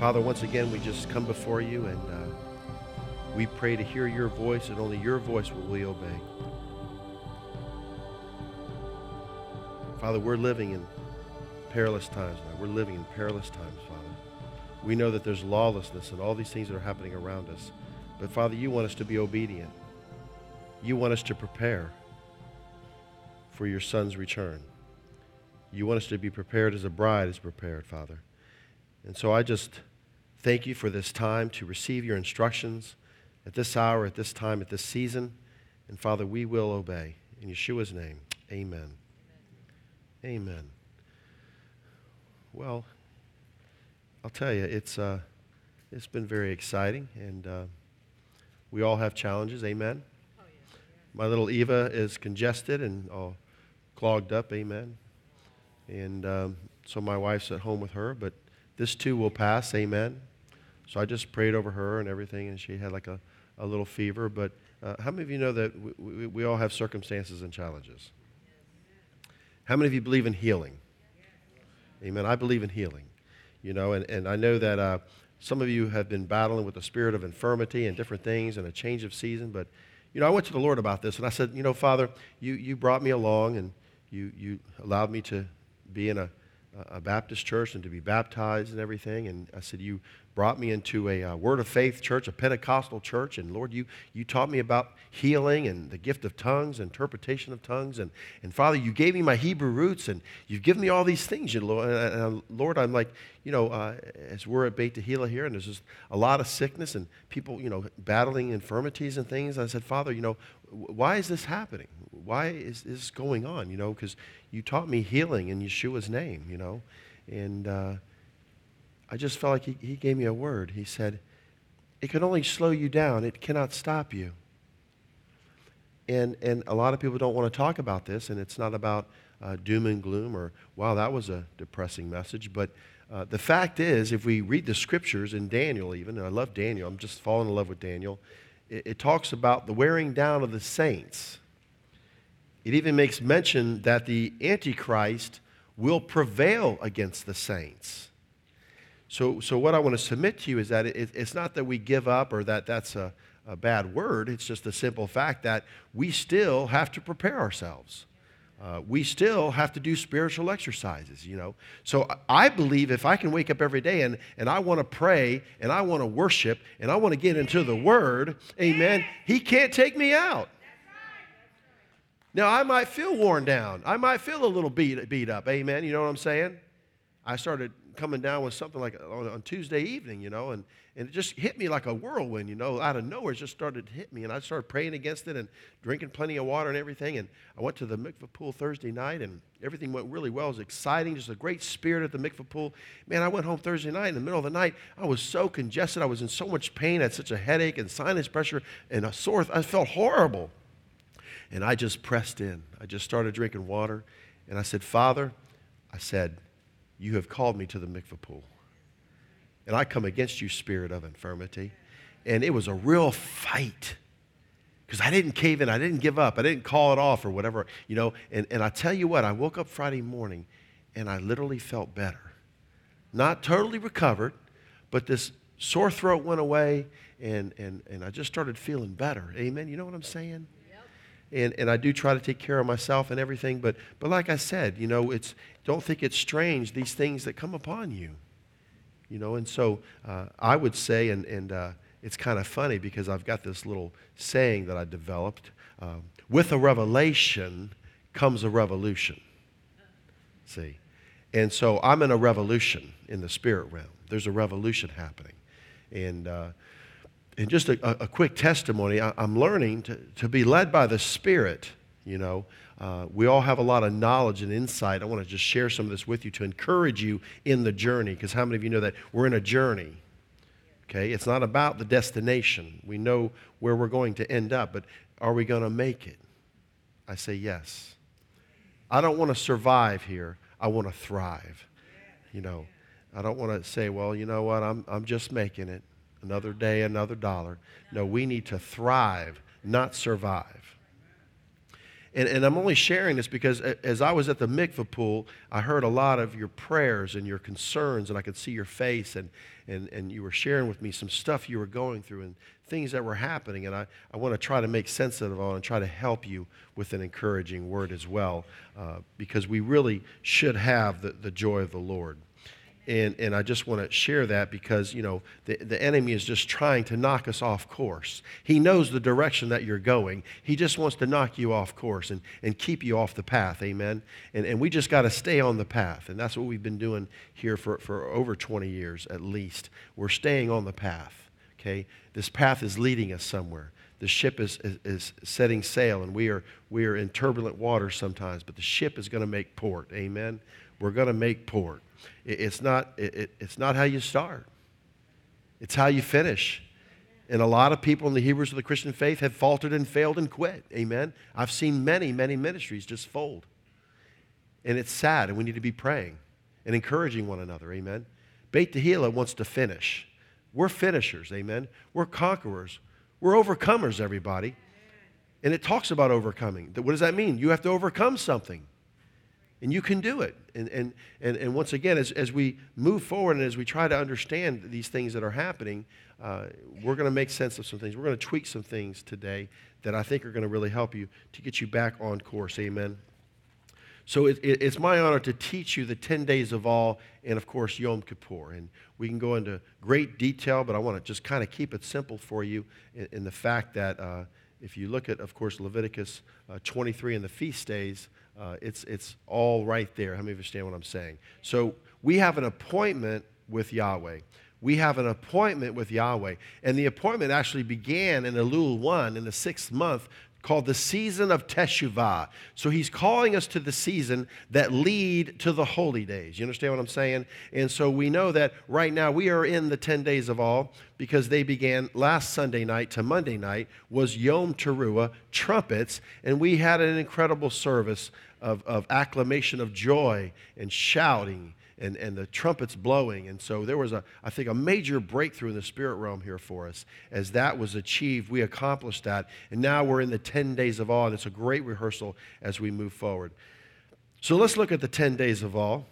Father, once again, we just come before you and uh, we pray to hear your voice, and only your voice will we obey. Father, we're living in perilous times now. We're living in perilous times, Father. We know that there's lawlessness and all these things that are happening around us. But Father, you want us to be obedient. You want us to prepare for your son's return. You want us to be prepared as a bride is prepared, Father. And so I just thank you for this time to receive your instructions at this hour, at this time, at this season. And Father, we will obey. In Yeshua's name, amen. Amen. amen. Well, I'll tell you, it's, uh, it's been very exciting, and uh, we all have challenges. Amen. Oh. My little Eva is congested and all clogged up. Amen. And um, so my wife's at home with her, but this too will pass. Amen. So I just prayed over her and everything, and she had like a, a little fever. But uh, how many of you know that we, we, we, all have circumstances and challenges? How many of you believe in healing? Amen. I believe in healing. You know, and, and I know that uh, some of you have been battling with the spirit of infirmity and different things and a change of season. But, you know, I went to the Lord about this, and I said, you know, Father, you, you brought me along, and you, you allowed me to be in a, a Baptist church and to be baptized and everything. And I said, You brought me into a uh, Word of Faith church, a Pentecostal church. And Lord, you, you taught me about healing and the gift of tongues, interpretation of tongues. And, and Father, you gave me my Hebrew roots and you've given me all these things. You, Lord, and, and, Lord, I'm like, you know, uh, as we're at Beit Tehillah here and there's just a lot of sickness and people, you know, battling infirmities and things. I said, Father, you know, why is this happening? Why is this going on? You know, because you taught me healing in Yeshua's name, you know. And uh, I just felt like he, he gave me a word. He said, It can only slow you down, it cannot stop you. And, and a lot of people don't want to talk about this, and it's not about uh, doom and gloom or, wow, that was a depressing message. But uh, the fact is, if we read the scriptures in Daniel, even, and I love Daniel, I'm just falling in love with Daniel it, it talks about the wearing down of the saints. It even makes mention that the Antichrist will prevail against the saints. So, so what I want to submit to you is that it, it's not that we give up or that that's a, a bad word. It's just a simple fact that we still have to prepare ourselves uh, we still have to do spiritual exercises, you know. So I believe if I can wake up every day and, and I want to pray and I want to worship and I want to get into the Word, amen, He can't take me out. Now, I might feel worn down. I might feel a little beat, beat up, amen. You know what I'm saying? I started coming down with something like on, on Tuesday evening, you know, and, and it just hit me like a whirlwind, you know, out of nowhere. It just started to hit me, and I started praying against it and drinking plenty of water and everything. And I went to the mikvah pool Thursday night, and everything went really well. It was exciting, just a great spirit at the mikvah pool. Man, I went home Thursday night in the middle of the night. I was so congested. I was in so much pain. I had such a headache and sinus pressure and a sore. I felt horrible. And I just pressed in. I just started drinking water, and I said, Father, I said, you have called me to the mikvah pool. And I come against you, spirit of infirmity. And it was a real fight because I didn't cave in. I didn't give up. I didn't call it off or whatever, you know. And, and I tell you what, I woke up Friday morning and I literally felt better. Not totally recovered, but this sore throat went away and, and, and I just started feeling better. Amen. You know what I'm saying? And, and I do try to take care of myself and everything. But, but like I said, you know, it's, don't think it's strange, these things that come upon you. You know, and so uh, I would say, and, and uh, it's kind of funny because I've got this little saying that I developed um, with a revelation comes a revolution. See? And so I'm in a revolution in the spirit realm. There's a revolution happening. And, uh, and just a, a quick testimony I, am learning to, to be led by the Spirit. You know, uh, we all have a lot of knowledge and insight. I want to just share some of this with you to encourage you in the journey, because how many of you know that we're in a journey? Okay, it's not about the destination. We know where we're going to end up, but are we going to make it? I say yes. I don't want to survive here. I want to thrive. You know, I don't want to say, well, you know what, I'm, I'm just making it another day, another dollar. No, we need to thrive, not survive. And, and I'm only sharing this because as I was at the mikvah pool, I heard a lot of your prayers and your concerns, and I could see your face, and, and, and you were sharing with me some stuff you were going through and things that were happening. And I, I want to try to make sense of it all and try to help you with an encouraging word as well, uh, because we really should have the, the joy of the Lord. And, and I just want to share that because, you know, the, the enemy is just trying to knock us off course. He knows the direction that you're going. He just wants to knock you off course and, and keep you off the path. Amen. And, and we just got to stay on the path. And that's what we've been doing here for, for over 20 years at least. We're staying on the path. Okay. This path is leading us somewhere. The ship is, is, is setting sail, and we are, we are in turbulent waters sometimes, but the ship is going to make port. Amen. We're going to make port. It's not, it, it's not how you start, it's how you finish. And a lot of people in the Hebrews of the Christian faith have faltered and failed and quit. Amen. I've seen many, many ministries just fold. And it's sad, and we need to be praying and encouraging one another. Amen. Beit Tehillah wants to finish. We're finishers. Amen. We're conquerors. We're overcomers, everybody. And it talks about overcoming. What does that mean? You have to overcome something. And you can do it. And, and, and, and once again, as, as we move forward and as we try to understand these things that are happening, uh, we're going to make sense of some things. We're going to tweak some things today that I think are going to really help you to get you back on course. Amen. So it, it, it's my honor to teach you the 10 days of awe and, of course, Yom Kippur. And we can go into great detail, but I want to just kind of keep it simple for you in, in the fact that uh, if you look at, of course, Leviticus uh, 23 and the feast days, uh, it's, it's awe right there. How many of you understand what I'm saying? So we have an appointment with Yahweh. We have an appointment with Yahweh. And the appointment actually began in Elul 1 in the sixth month called the season of Teshuvah. So he's calling us to the season that lead to the holy days. You understand what I'm saying? And so we know that right now we are in the 10 days of all because they began last Sunday night to Monday night was Yom Teruah, trumpets, and we had an incredible service of, of acclamation of joy and shouting and, and the trumpets blowing. And so there was, a, I think, a major breakthrough in the spirit realm here for us. As that was achieved, we accomplished that. And now we're in the 10 days of awe, and it's a great rehearsal as we move forward. So let's look at the 10 days of awe.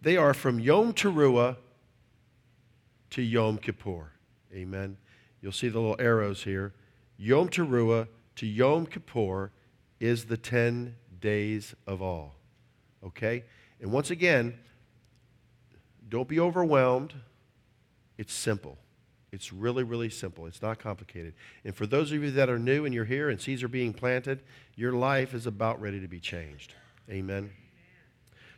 They are from Yom Teruah to Yom Kippur. Amen. You'll see the little arrows here. Yom Teruah to Yom Kippur is the 10 days of awe. Okay? And once again, don't be overwhelmed. It's simple. It's really, really simple. It's not complicated. And for those of you that are new and you're here and seeds are being planted, your life is about ready to be changed. Amen.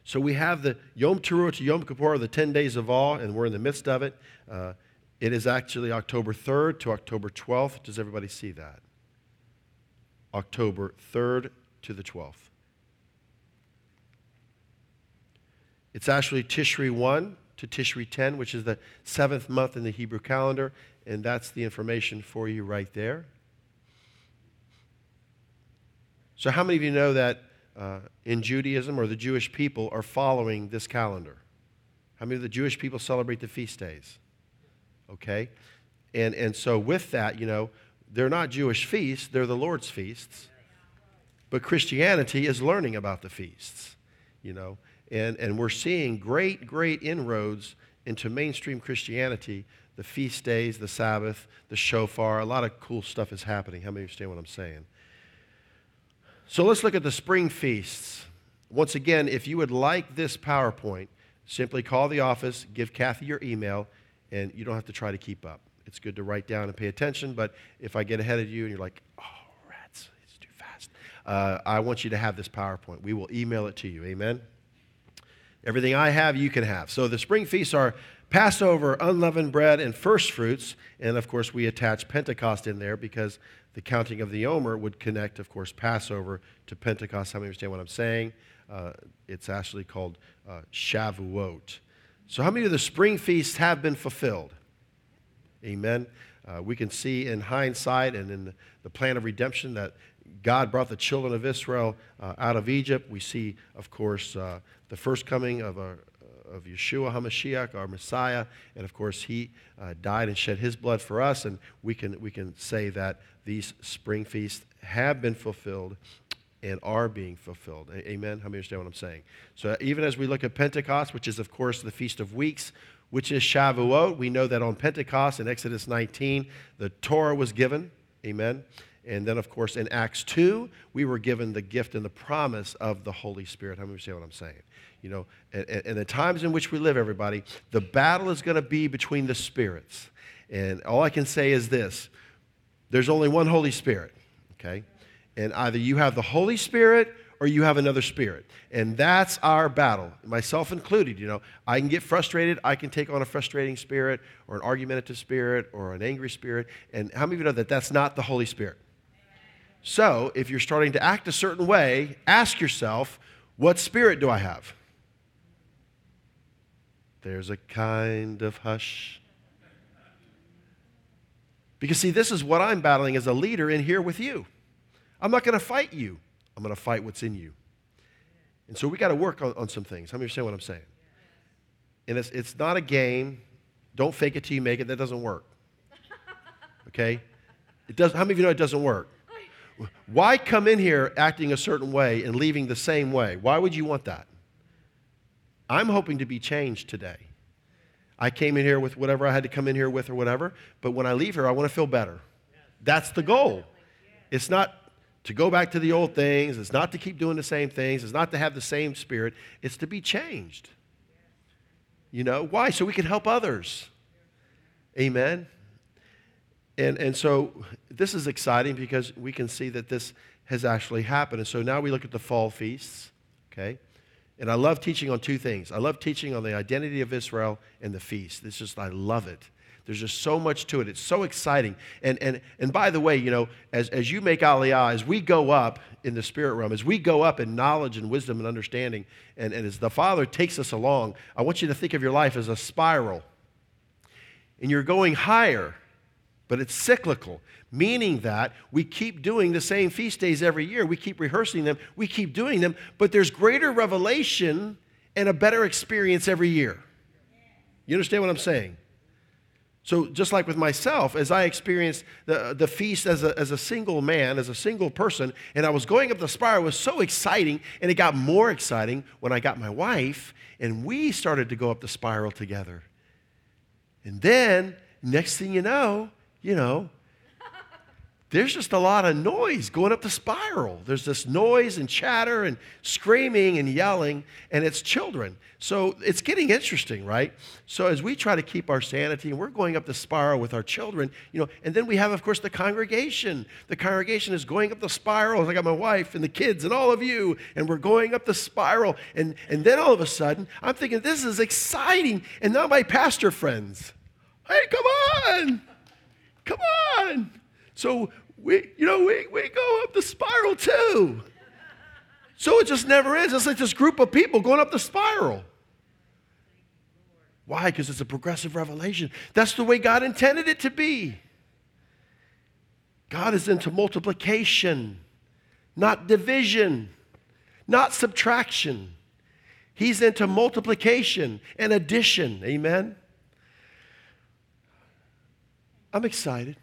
So we have the Yom Teruah to Yom Kippur, the 10 days of awe, and we're in the midst of it. Uh, it is actually October 3rd to October 12th. Does everybody see that? October 3rd to the 12th. It's actually Tishri 1 to Tishri 10, which is the seventh month in the Hebrew calendar, and that's the information for you right there. So, how many of you know that uh, in Judaism or the Jewish people are following this calendar? How many of the Jewish people celebrate the feast days? Okay? And, and so, with that, you know, they're not Jewish feasts, they're the Lord's feasts. But Christianity is learning about the feasts, you know. And, and we're seeing great, great inroads into mainstream Christianity the feast days, the Sabbath, the shofar. A lot of cool stuff is happening. How many understand what I'm saying? So let's look at the spring feasts. Once again, if you would like this PowerPoint, simply call the office, give Kathy your email, and you don't have to try to keep up. It's good to write down and pay attention, but if I get ahead of you and you're like, oh, rats, it's too fast, uh, I want you to have this PowerPoint. We will email it to you. Amen? Everything I have, you can have. So the spring feasts are Passover, unleavened bread, and first fruits. And of course, we attach Pentecost in there because the counting of the Omer would connect, of course, Passover to Pentecost. How many understand what I'm saying? Uh, it's actually called uh, Shavuot. So, how many of the spring feasts have been fulfilled? Amen. Uh, we can see in hindsight and in the, plan of redemption that God brought the children of Israel uh, out of Egypt. We see, of course, uh, the first coming of, our, uh, of Yeshua HaMashiach, our Messiah. And of course, he uh, died and shed his blood for us. And we can, we can say that these spring feasts have been fulfilled and are being fulfilled. Amen? How many understand what I'm saying? So even as we look at Pentecost, which is, of course, the Feast of Weeks, which is Shavuot, we know that on Pentecost in Exodus 19, the Torah was given. Amen? And then, of course, in Acts 2, we were given the gift and the promise of the Holy Spirit. How many understand what I'm saying? You know, and the times in which we live, everybody, the battle is going to be between the spirits. And all I can say is this there's only one Holy Spirit, okay? And either you have the Holy Spirit or you have another spirit. And that's our battle, myself included. You know, I can get frustrated. I can take on a frustrating spirit or an argumentative spirit or an angry spirit. And how many of you know that that's not the Holy Spirit? So if you're starting to act a certain way, ask yourself, what spirit do I have? There's a kind of hush. Because, see, this is what I'm battling as a leader in here with you. I'm not going to fight you, I'm going to fight what's in you. And so we got to work on, on some things. How many understand what I'm saying? And it's, it's not a game. Don't fake it till you make it. That doesn't work. Okay? It does, how many of you know it doesn't work? Why come in here acting a certain way and leaving the same way? Why would you want that? I'm hoping to be changed today. I came in here with whatever I had to come in here with or whatever, but when I leave here, I want to feel better. That's the goal. It's not to go back to the old things, it's not to keep doing the same things, it's not to have the same spirit, it's to be changed. You know, why? So we can help others. Amen. And, and so this is exciting because we can see that this has actually happened. And so now we look at the fall feasts, okay? And I love teaching on two things. I love teaching on the identity of Israel and the feast. This just, I love it. There's just so much to it. It's so exciting. And, and, and by the way, you know, as, as you make Aliyah, as we go up in the spirit realm, as we go up in knowledge and wisdom and understanding, and, and as the Father takes us along, I want you to think of your life as a spiral. And you're going higher but it's cyclical, meaning that we keep doing the same feast days every year. We keep rehearsing them, we keep doing them, but there's greater revelation and a better experience every year. You understand what I'm saying? So, just like with myself, as I experienced the, the feast as a, as a single man, as a single person, and I was going up the spiral, it was so exciting, and it got more exciting when I got my wife, and we started to go up the spiral together. And then, next thing you know, you know, there's just a lot of noise going up the spiral. There's this noise and chatter and screaming and yelling, and it's children. So it's getting interesting, right? So as we try to keep our sanity and we're going up the spiral with our children, you know, and then we have, of course, the congregation. The congregation is going up the spiral. I got my wife and the kids and all of you, and we're going up the spiral. And, and then all of a sudden, I'm thinking, this is exciting. And now my pastor friends, hey, come on. Come on. So we, you know, we, we go up the spiral too. So it just never ends. It's like this group of people going up the spiral. Why? Because it's a progressive revelation. That's the way God intended it to be. God is into multiplication, not division, not subtraction. He's into multiplication and addition. Amen? I'm excited.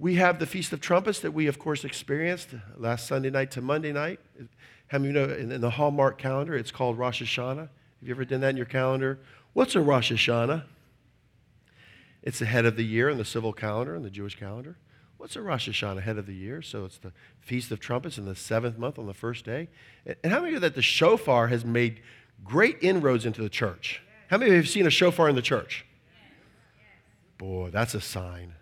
We have the Feast of Trumpets that we, of course, experienced last Sunday night to Monday night. How many know in, in the Hallmark calendar, it's called Rosh Hashanah? Have you ever done that in your calendar? What's a Rosh Hashanah? It's the head of the year in the civil calendar and the Jewish calendar. What's a Rosh Hashanah, head of the year? So it's the Feast of Trumpets in the seventh month on the first day. And how many of you that the shofar has made great inroads into the church? How many of you have seen a shofar in the church? Boy, that's a sign.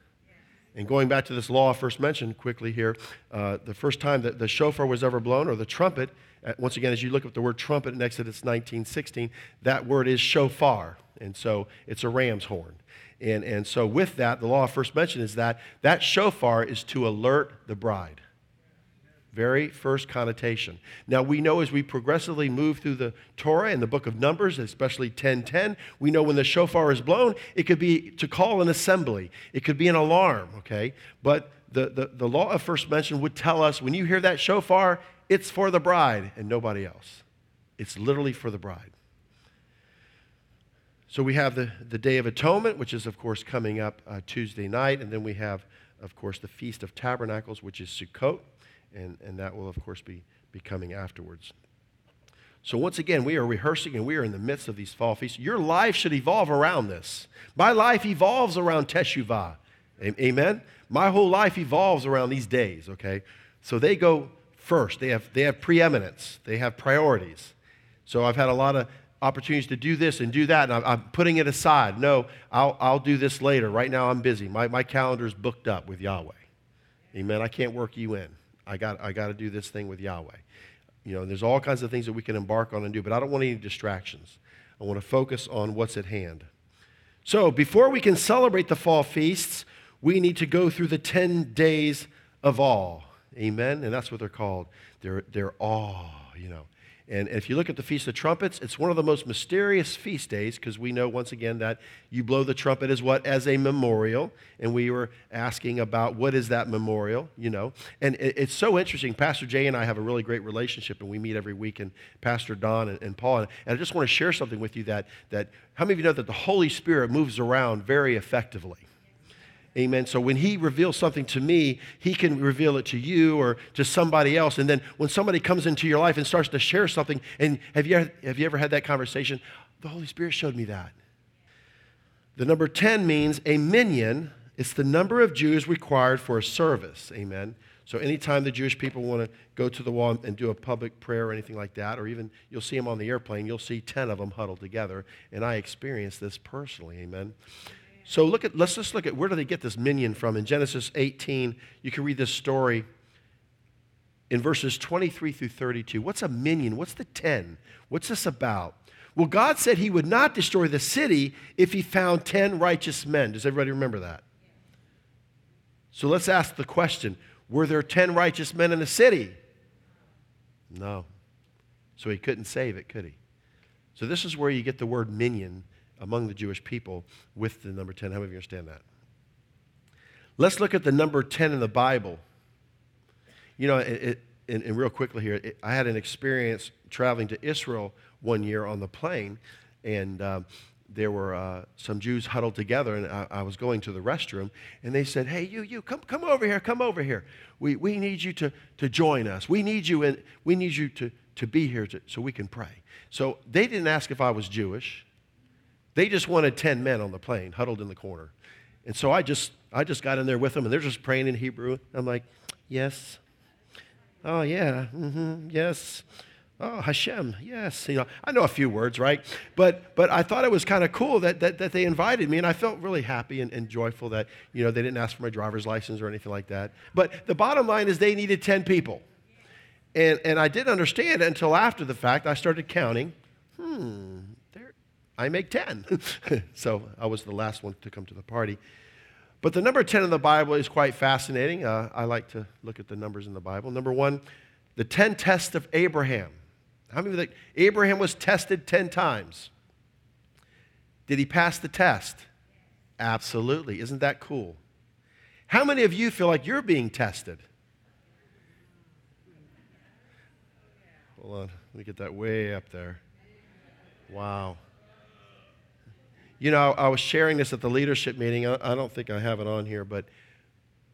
And going back to this law I first mentioned quickly here, uh, the first time that the shofar was ever blown, or the trumpet, uh, once again, as you look up the word trumpet in Exodus 19:16, that word is shofar, and so it's a ram's horn. And, and so with that, the law first mentioned is that that shofar is to alert the bride. Very first connotation. Now we know as we progressively move through the Torah and the book of Numbers, especially 10:10, we know when the shofar is blown, it could be to call an assembly. It could be an alarm, okay? But the, the, the law of first mention would tell us when you hear that shofar, it's for the bride and nobody else. It's literally for the bride. So we have the, the Day of Atonement, which is, of course, coming up uh, Tuesday night, and then we have of course, the Feast of Tabernacles, which is Sukkot, and, and that will, of course, be, be coming afterwards. So, once again, we are rehearsing and we are in the midst of these fall feasts. Your life should evolve around this. My life evolves around Teshuvah. Amen? My whole life evolves around these days, okay? So they go first. They have, they have preeminence, they have priorities. So I've had a lot of opportunities to do this and do that, and I'm, putting it aside. No, I'll, I'll do this later. Right now, I'm busy. My, my calendar's booked up with Yahweh. Amen? I can't work you in. I got, I got to do this thing with Yahweh. You know, there's all kinds of things that we can embark on and do, but I don't want any distractions. I want to focus on what's at hand. So, before we can celebrate the fall feasts, we need to go through the 10 days of awe. Amen? And that's what they're called. They're, they're awe, you know. And if you look at the Feast of Trumpets, it's one of the most mysterious feast days because we know once again that you blow the trumpet as what? As a memorial. And we were asking about what is that memorial, you know. And it's so interesting. Pastor Jay and I have a really great relationship and we meet every week, and Pastor Don and, and Paul. And I just want to share something with you that, that how many of you know that the Holy Spirit moves around very effectively? Amen. So when he reveals something to me, he can reveal it to you or to somebody else. And then when somebody comes into your life and starts to share something, and have you, have you ever had that conversation? The Holy Spirit showed me that. The number 10 means a minyan. It's the number of Jews required for a service. Amen. So anytime the Jewish people want to go to the wall and do a public prayer or anything like that, or even you'll see them on the airplane, you'll see 10 of them huddled together. And I experienced this personally. Amen. So look at, let's just look at where do they get this minyan from? In Genesis 18, you can read this story in verses 23 through 32. What's a minyan? What's the 10? What's this about? Well, God said he would not destroy the city if he found 10 righteous men. Does everybody remember that? So let's ask the question Were there 10 righteous men in the city? No. So he couldn't save it, could he? So this is where you get the word minyan among the Jewish people with the number 10. How many of you understand that? Let's look at the number 10 in the Bible. You know, it, it, and, and, real quickly here, it, I had an experience traveling to Israel one year on the plane, and um, there were uh, some Jews huddled together, and I, I, was going to the restroom, and they said, "Hey, you, you, come, come over here, come over here. We, we need you to, to join us. We need you, and we need you to, to be here to, so we can pray." So they didn't ask if I was Jewish. They just wanted 10 men on the plane huddled in the corner. And so I just, I just got in there with them, and they're just praying in Hebrew. I'm like, yes. Oh, yeah. Mm-hmm. Yes. Oh, Hashem, yes. You know, I know a few words, right? But but I thought it was kind of cool that, that, that they invited me, and I felt really happy and, and joyful that, you know, they didn't ask for my driver's license or anything like that. But the bottom line is they needed 10 people. And, and I didn't understand it until after the fact. I started counting. Hmm, I make 10. so I was the last one to come to the party. But the number 10 in the Bible is quite fascinating. Uh, I like to look at the numbers in the Bible. Number one, the 10 tests of Abraham. How many of think Abraham was tested 10 times? Did he pass the test? Absolutely. Isn't that cool? How many of you feel like you're being tested? Hold on, let me get that way up there. Wow. You know, I was sharing this at the leadership meeting. I, don't think I have it on here, but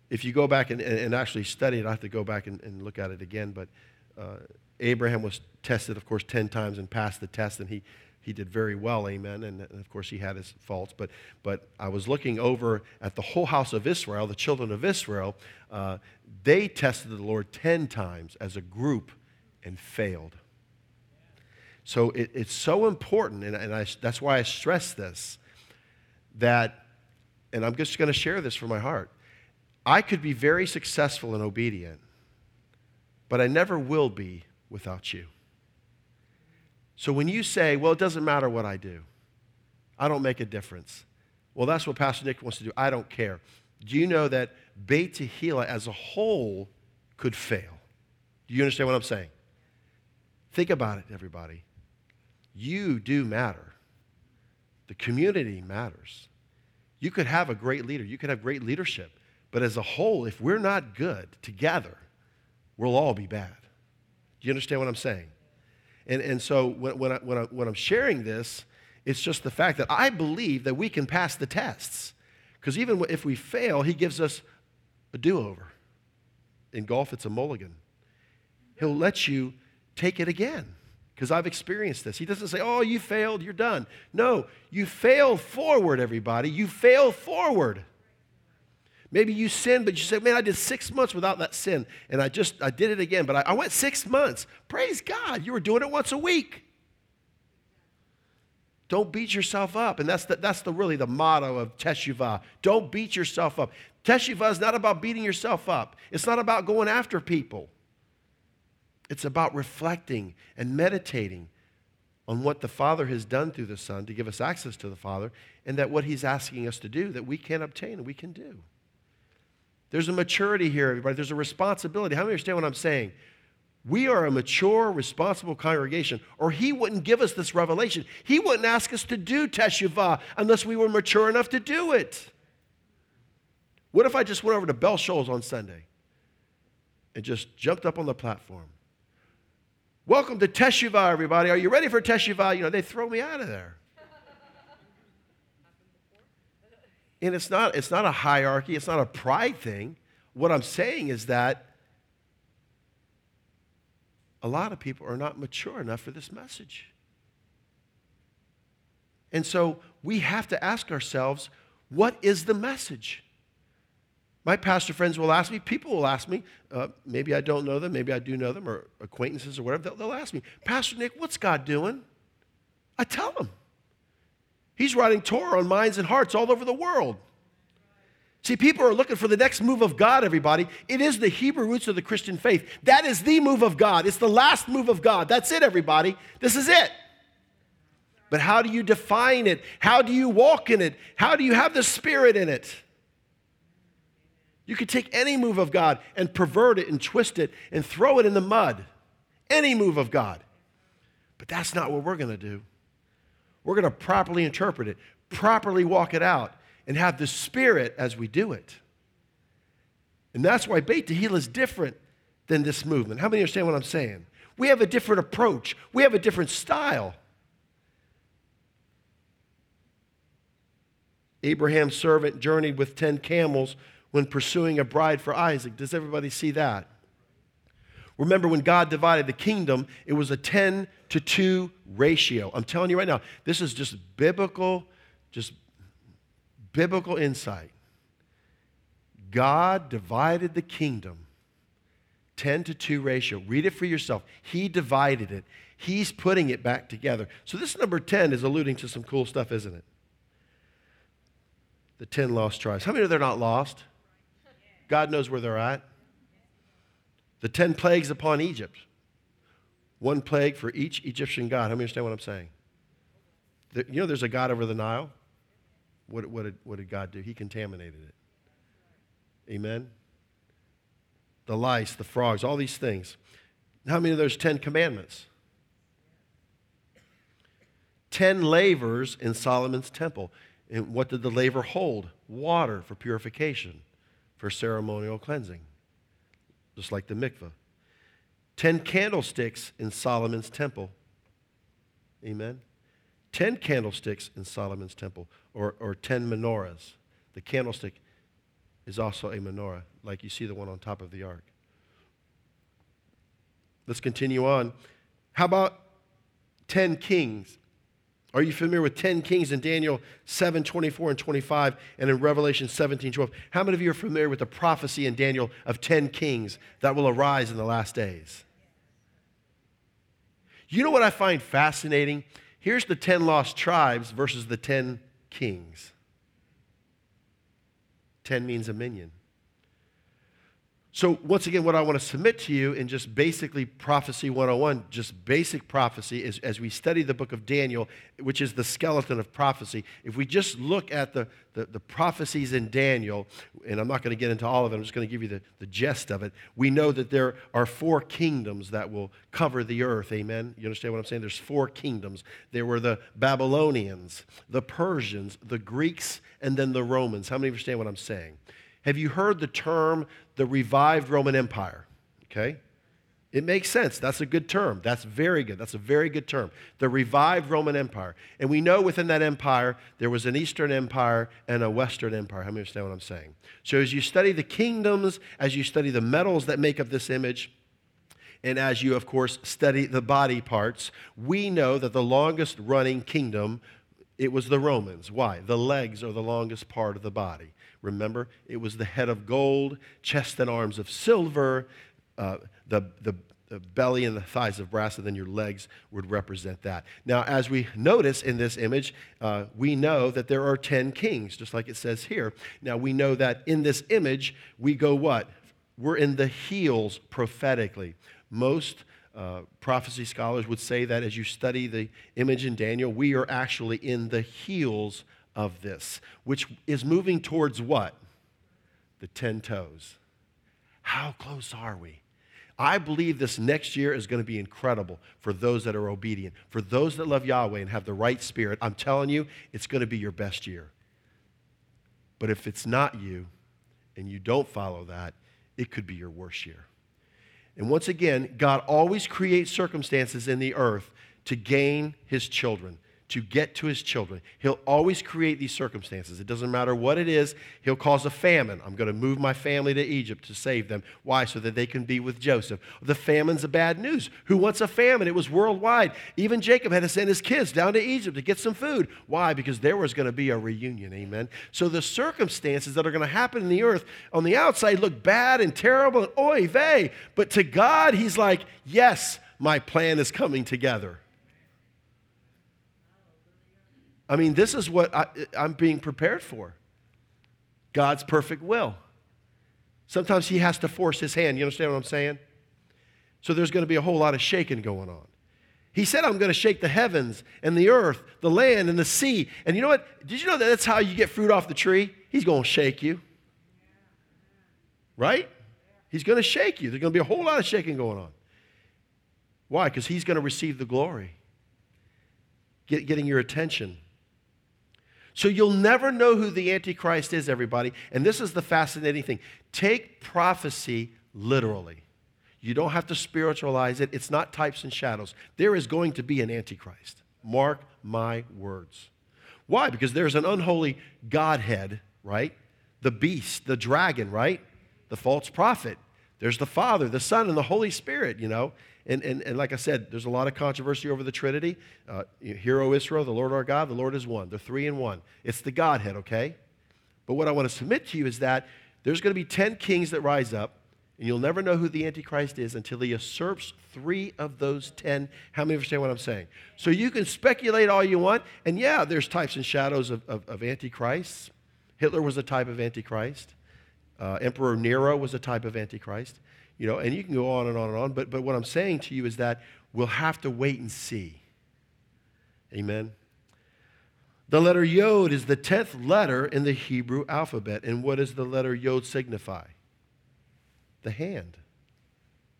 if you go back and, and actually study it, I have to go back and, and look at it again. But uh, Abraham was tested, of course, 10 times and passed the test, and he, he did very well, amen. And, and, of course, he had his faults. But, but I was looking over at the whole house of Israel, the children of Israel. Uh, they tested the Lord 10 times as a group and failed. So it, it's so important, and, and I, that's why I stress this, that, and I'm just going to share this from my heart. I could be very successful and obedient, but I never will be without you. So when you say, well, it doesn't matter what I do, I don't make a difference. Well, that's what Pastor Nick wants to do. I don't care. Do you know that Beit Tehillah as a whole could fail? Do you understand what I'm saying? Think about it, everybody. You do matter. The community matters. You could have a great leader, you could have great leadership, but as a whole, if we're not good together, we'll all be bad. Do you understand what I'm saying? And, and so when, when, I, when, I, when I'm sharing this, it's just the fact that I believe that we can pass the tests. Because even if we fail, he gives us a do over. In golf, it's a mulligan. He'll let you take it again because I've experienced this. He doesn't say, Oh, you failed, you're done. No, you fail forward, everybody. You fail forward. Maybe you sinned, but you said, Man, I did six months without that sin, and I just, I did it again, but I, I went six months. Praise God, you were doing it once a week. Don't beat yourself up. And that's the, that's the really the motto of Teshuvah. Don't beat yourself up. Teshuvah is not about beating yourself up. It's not about going after people. It's about reflecting and meditating on what the Father has done through the Son to give us access to the Father, and that what He's asking us to do that we can obtain and we can do. There's a maturity here, everybody. There's a responsibility. How many understand what I'm saying? We are a mature, responsible congregation, or He wouldn't give us this revelation. He wouldn't ask us to do Teshuvah unless we were mature enough to do it. What if I just went over to Bell Shoals on Sunday and just jumped up on the platform? Welcome to Teshuvah, everybody. Are you ready for Teshuvah? You know, they throw me out of there. And it's not, it's not a hierarchy, it's not a pride thing. What I'm saying is that a lot of people are not mature enough for this message. And so we have to ask ourselves what is the message? My pastor friends will ask me, people will ask me, uh, maybe I don't know them, maybe I do know them, or acquaintances or whatever, they'll, they'll ask me, Pastor Nick, what's God doing? I tell them. He's writing Torah on minds and hearts all over the world. See, people are looking for the next move of God, everybody. It is the Hebrew roots of the Christian faith. That is the move of God. It's the last move of God. That's it, everybody. This is it. But how do you define it? How do you walk in it? How do you have the Spirit in it? You could take any move of God and pervert it and twist it and throw it in the mud. Any move of God. But that's not what we're going to do. We're going to properly interpret it, properly walk it out and have the Spirit as we do it. And that's why Beit Tehillah is different than this movement. How many understand what I'm saying? We have a different approach, we have a different style. Abraham's servant journeyed with 10 camels when pursuing a bride for Isaac. Does everybody see that? Remember, when God divided the kingdom, it was a 10 to 2 ratio. I'm telling you right now, this is just biblical, just biblical insight. God divided the kingdom 10 to 2 ratio. Read it for yourself. He divided it, He's putting it back together. So, this number 10 is alluding to some cool stuff, isn't it? The 10 lost tribes. How many are not lost? God knows where they're at. The 10 plagues upon Egypt. One plague for each Egyptian god. How many understand what I'm saying? You know, there's a God over the Nile. What, what, did, what did God do? He contaminated it. Amen? The lice, the frogs, all these things. How many of those Ten Commandments? Ten lavers in Solomon's temple. And what did the laver hold? Water for purification, for ceremonial cleansing, just like the mikveh. Ten candlesticks in Solomon's temple. Amen? Ten candlesticks in Solomon's temple or, or 10 menorahs. The candlestick is also a menorah, like you see the one on top of the ark. Let's continue on. How about 10 kings? Are you familiar with 10 kings in Daniel 7 24 and 25 and in Revelation 17 12? How many of you are familiar with the prophecy in Daniel of 10 kings that will arise in the last days? You know what I find fascinating? Here's the 10 lost tribes versus the 10 kings. Ten means a minyan. So, once again, what I want to submit to you in just basically Prophecy 101, just basic prophecy, is as we study the book of Daniel, which is the skeleton of prophecy, if we just look at the, the, the prophecies in Daniel, and I'm not going to get into all of it, I'm just going to give you the, the gist of it. We know that there are four kingdoms that will cover the earth. Amen? You understand what I'm saying? There's four kingdoms. There were the Babylonians, the Persians, the Greeks, and then the Romans. How many understand what I'm saying? Have you heard the term the revived Roman Empire? Okay? It makes sense. That's a good term. That's very good. That's a very good term. The revived Roman Empire. And we know within that empire, there was an Eastern Empire and a Western Empire. How many understand what I'm saying? So as you study the kingdoms, as you study the metals that make up this image, and as you, of course, study the body parts, we know that the longest running kingdom, it was the Romans. Why? The legs are the longest part of the body. Remember, it was the head of gold, chest and arms of silver, uh, the, the, the belly and the thighs of brass, and then your legs would represent that. Now, as we notice in this image, uh, we know that there are 10 kings, just like it says here. Now, we know that in this image, we go what? We're in the heels prophetically. Most uh, prophecy scholars would say that as you study the image in Daniel, we are actually in the heels of this, which is moving towards what? The 10 toes. How close are we? I believe this next year is going to be incredible for those that are obedient, for those that love Yahweh and have the right spirit. I'm telling you, it's going to be your best year. But if it's not you and you don't follow that, it could be your worst year. And once again, God always creates circumstances in the earth to gain his children to get to his children. He'll always create these circumstances. It doesn't matter what it is, he'll cause a famine. I'm going to move my family to Egypt to save them. Why? So that they can be with Joseph. The famine's a bad news. Who wants a famine? It was worldwide. Even Jacob had to send his kids down to Egypt to get some food. Why? Because there was going to be a reunion. Amen. So the circumstances that are going to happen in the earth on the outside look bad and terrible and oy vey. But to God, he's like, yes, my plan is coming together. I mean, this is what I, am being prepared for God's perfect will. Sometimes He has to force His hand. You understand what I'm saying? So there's going to be a whole lot of shaking going on. He said, I'm going to shake the heavens and the earth, the land and the sea. And you know what? Did you know that that's how you get fruit off the tree? He's going to shake you. Right? He's going to shake you. There's going to be a whole lot of shaking going on. Why? Because he's going to receive the glory, Get, getting your attention. So you'll never know who the Antichrist is, everybody. And this is the fascinating thing take prophecy literally. You don't have to spiritualize it, it's not types and shadows. There is going to be an Antichrist. Mark my words. Why? Because there's an unholy Godhead, right? The beast, the dragon, right? The false prophet. There's the Father, the Son, and the Holy Spirit, you know. And, and, and like I said, there's a lot of controversy over the Trinity. Uh, Hear, O Israel, the Lord our God, the Lord is one. They're three in one. It's the Godhead, okay? But what I want to submit to you is that there's going to be 10 kings that rise up, and you'll never know who the Antichrist is until he usurps three of those 10. How many understand what I'm saying? So you can speculate all you want, and yeah, there's types and shadows of, of, of Antichrists. Hitler was a type of Antichrist. Uh, Emperor Nero was a type of Antichrist. You know, and you can go on and on and on, but, but what I'm saying to you is that we'll have to wait and see. Amen. The letter Yod is the 10th letter in the Hebrew alphabet. And what does the letter Yod signify? The hand.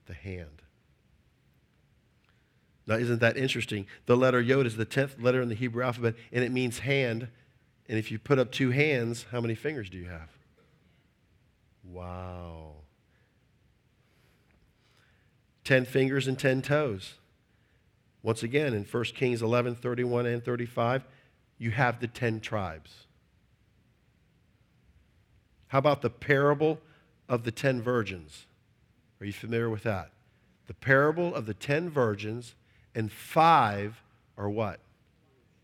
The hand. Now, isn't that interesting? The letter Yod is the 10th letter in the Hebrew alphabet, and it means hand. And if you put up two hands, how many fingers do you have? Wow. 10 fingers and 10 toes. Once again, in 1 Kings 11 31 and 35, you have the 10 tribes. How about the parable of the 10 virgins? Are you familiar with that? The parable of the 10 virgins, and five are what?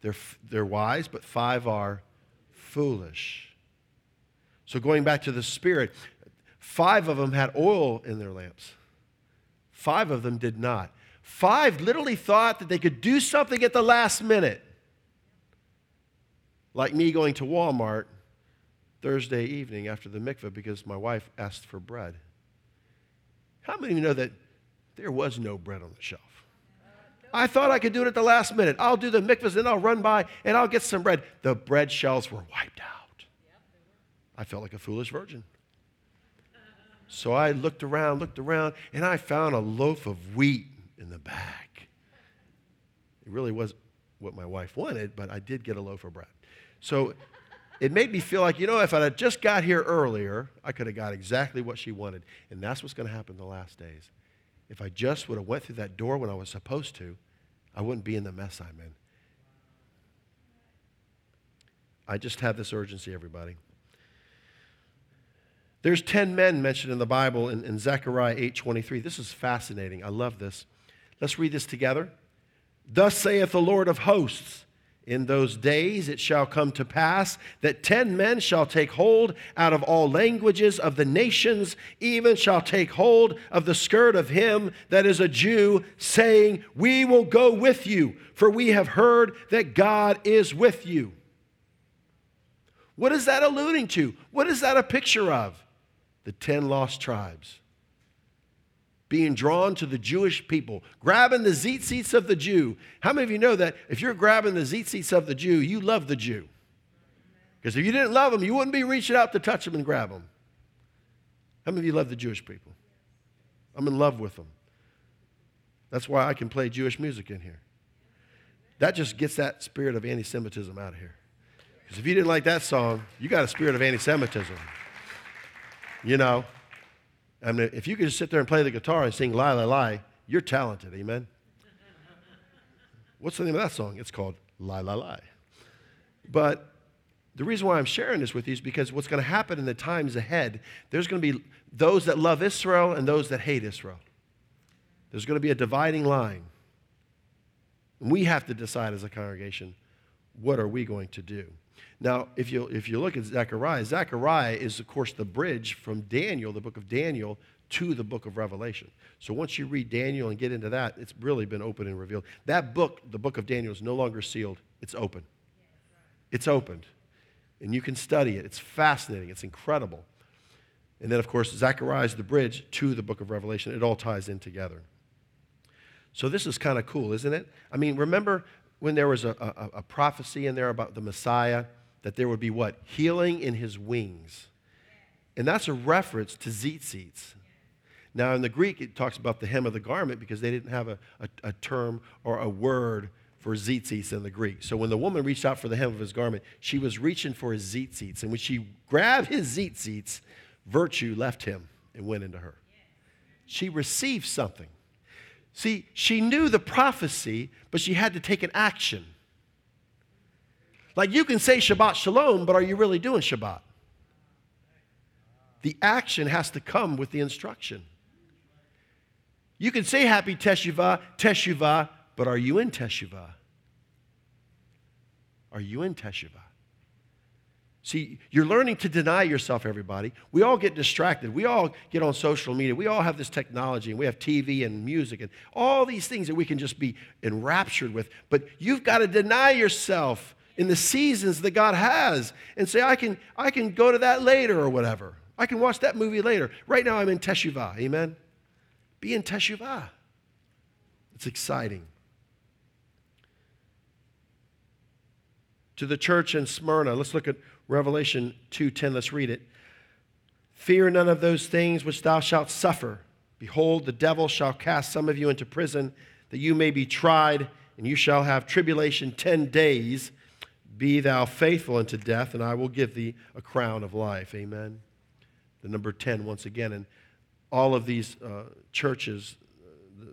They're, they're wise, but five are foolish. So, going back to the Spirit, five of them had oil in their lamps. Five of them did not. Five literally thought that they could do something at the last minute. Like me going to Walmart Thursday evening after the mikveh because my wife asked for bread. How many of you know that there was no bread on the shelf? I thought I could do it at the last minute. I'll do the mikvahs and I'll run by and I'll get some bread. The bread shelves were wiped out. I felt like a foolish virgin. So I looked around, looked around, and I found a loaf of wheat in the back. It really was what my wife wanted, but I did get a loaf of bread. So it made me feel like, you know, if I had just got here earlier, I could have got exactly what she wanted. And that's what's going to happen in the last days. if I just would have went through that door when I was supposed to, I wouldn't be in the mess I'm in. I just have this urgency, everybody. There's 10 men mentioned in the Bible in, in Zechariah 8:23. This is fascinating. I love this. Let's read this together. Thus saith the Lord of hosts, in those days it shall come to pass that ten men shall take hold out of all languages of the nations, even shall take hold of the skirt of him that is a Jew, saying, We will go with you, for we have heard that God is with you. What is that alluding to? What is that a picture of? The ten lost tribes being drawn to the Jewish people, grabbing the seats of the Jew. How many of you know that if you're grabbing the seats of the Jew, you love the Jew? Because if you didn't love them, you wouldn't be reaching out to touch them and grab them. How many of you love the Jewish people? I'm in love with them. That's why I can play Jewish music in here. That just gets that spirit of anti Semitism out of here. Because if you didn't like that song, you got a spirit of anti Semitism. You know? I mean, if you could just sit there and play the guitar and sing "Lie, Lie, Lie," you're talented. Amen. What's the name of that song? It's called "Lie, Lie, Lie." But the reason why I'm sharing this with you is because what's going to happen in the times ahead, there's going to be those that love Israel and those that hate Israel. There's going to be a dividing line. And we have to decide as a congregation what are we going to do? Now, if you, if you look at Zechariah, Zechariah is, of course, the bridge from Daniel, the book of Daniel, to the book of Revelation. So once you read Daniel and get into that, it's really been opened and revealed. That book, the book of Daniel, is no longer sealed, it's open. It's opened. And you can study it. It's fascinating, it's incredible. And then, of course, Zechariah is the bridge to the book of Revelation. It all ties in together. So this is kind of cool, isn't it? I mean, remember when there was a, a, a prophecy in there about the Messiah? that there would be what? Healing in his wings. And that's a reference to tzitzits. Now, in the Greek, it talks about the hem of the garment because they didn't have a, a, a term or a word for tzitzits in the Greek. So when the woman reached out for the hem of his garment, she was reaching for his tzitzits. And when she grabbed his tzitzits, virtue left him and went into her. She received something. See, she knew the prophecy, but she had to take an action. Like you can say Shabbat Shalom, but are you really doing Shabbat? The action has to come with the instruction. You can say Happy Teshuvah, Teshuvah, but are you in Teshuvah? Are you in Teshuvah? See, you're learning to deny yourself, everybody. We all get distracted. We all get on social media. We all have this technology, and we have TV and music and all these things that we can just be enraptured with. But you've got to deny yourself in the seasons that God has and say, I can, I can go to that later or whatever. I can watch that movie later. Right now, I'm in Teshuvah. Amen? Be in Teshuvah. It's exciting. To the church in Smyrna, let's look at Revelation 2:10. Let's read it. Fear none of those things which thou shalt suffer. Behold, the devil shall cast some of you into prison, that you may be tried, and you shall have tribulation ten days. Be thou faithful unto death, and I will give thee a crown of life. Amen. The number 10, once again. And all of these uh, churches,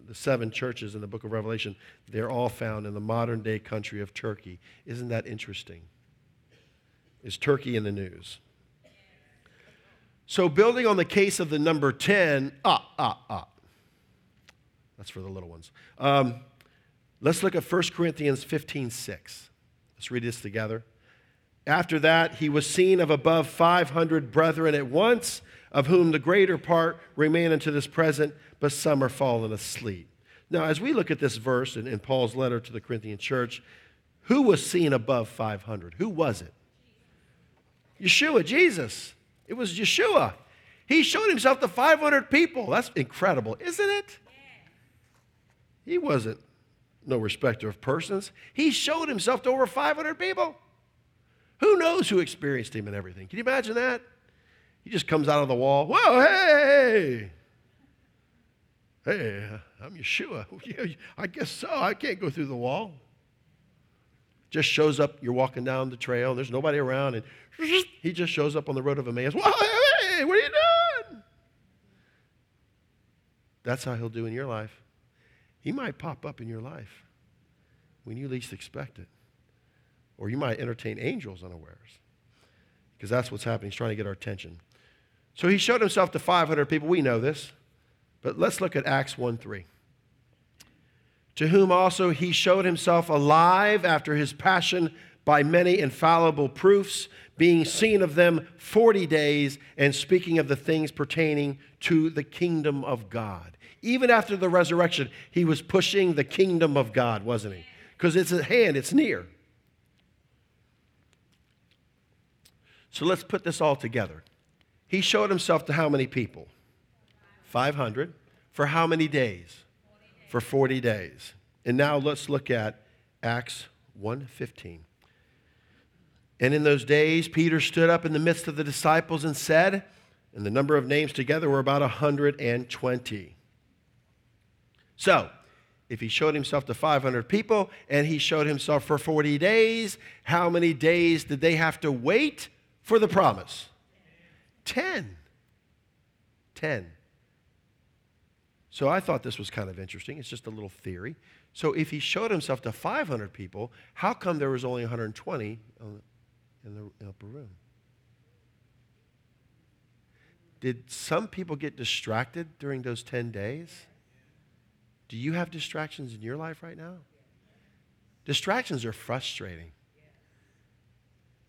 the, seven churches in the book of Revelation, they're all found in the modern day country of Turkey. Isn't that interesting? Is Turkey in the news? So, building on the case of the number 10, ah, ah, ah. That's for the little ones. Um, let's look at 1 Corinthians 15 6. Let's read this together. After that, he was seen of above 500 brethren at once, of whom the greater part remain unto this present, but some are fallen asleep. Now, as we look at this verse in, in Paul's letter to the Corinthian church, who was seen above 500? Who was it? Yeshua, Jesus. It was Yeshua. He showed himself to 500 people. That's incredible, isn't it? He wasn't no respecter of persons. He showed himself to over 500 people. Who knows who experienced him and everything? Can you imagine that? He just comes out of the wall. Whoa, hey, hey, I'm Yeshua. I guess so. I can't go through the wall. Just shows up. You're walking down the trail. And there's nobody around, and he just shows up on the road of Emmaus. Whoa, hey, what are you doing? That's how he'll do in your life. He might pop up in your life when you least expect it. Or you might entertain angels unawares. Because that's what's happening. He's trying to get our attention. So he showed himself to 500 people. We know this. But let's look at Acts 1 3. To whom also he showed himself alive after his passion by many infallible proofs, being seen of them 40 days, and speaking of the things pertaining to the kingdom of God. Even after the resurrection, he was pushing the kingdom of God, wasn't he? Because it's at hand, it's near. So let's put this all together. He showed himself to how many people? 500. For how many days? For 40 days. And now let's look at Acts 1:15. And in those days Peter stood up in the midst of the disciples and said, and the number of names together were about 120. So, if he showed himself to 500 people and he showed himself for 40 days, how many days did they have to wait for the promise? 10. 10. So I thought this was kind of interesting. It's just a little theory. So if he showed himself to 500 people, how come there was only 120 in the upper room? Did some people get distracted during those 10 days? Do you have distractions in your life right now? Distractions are frustrating.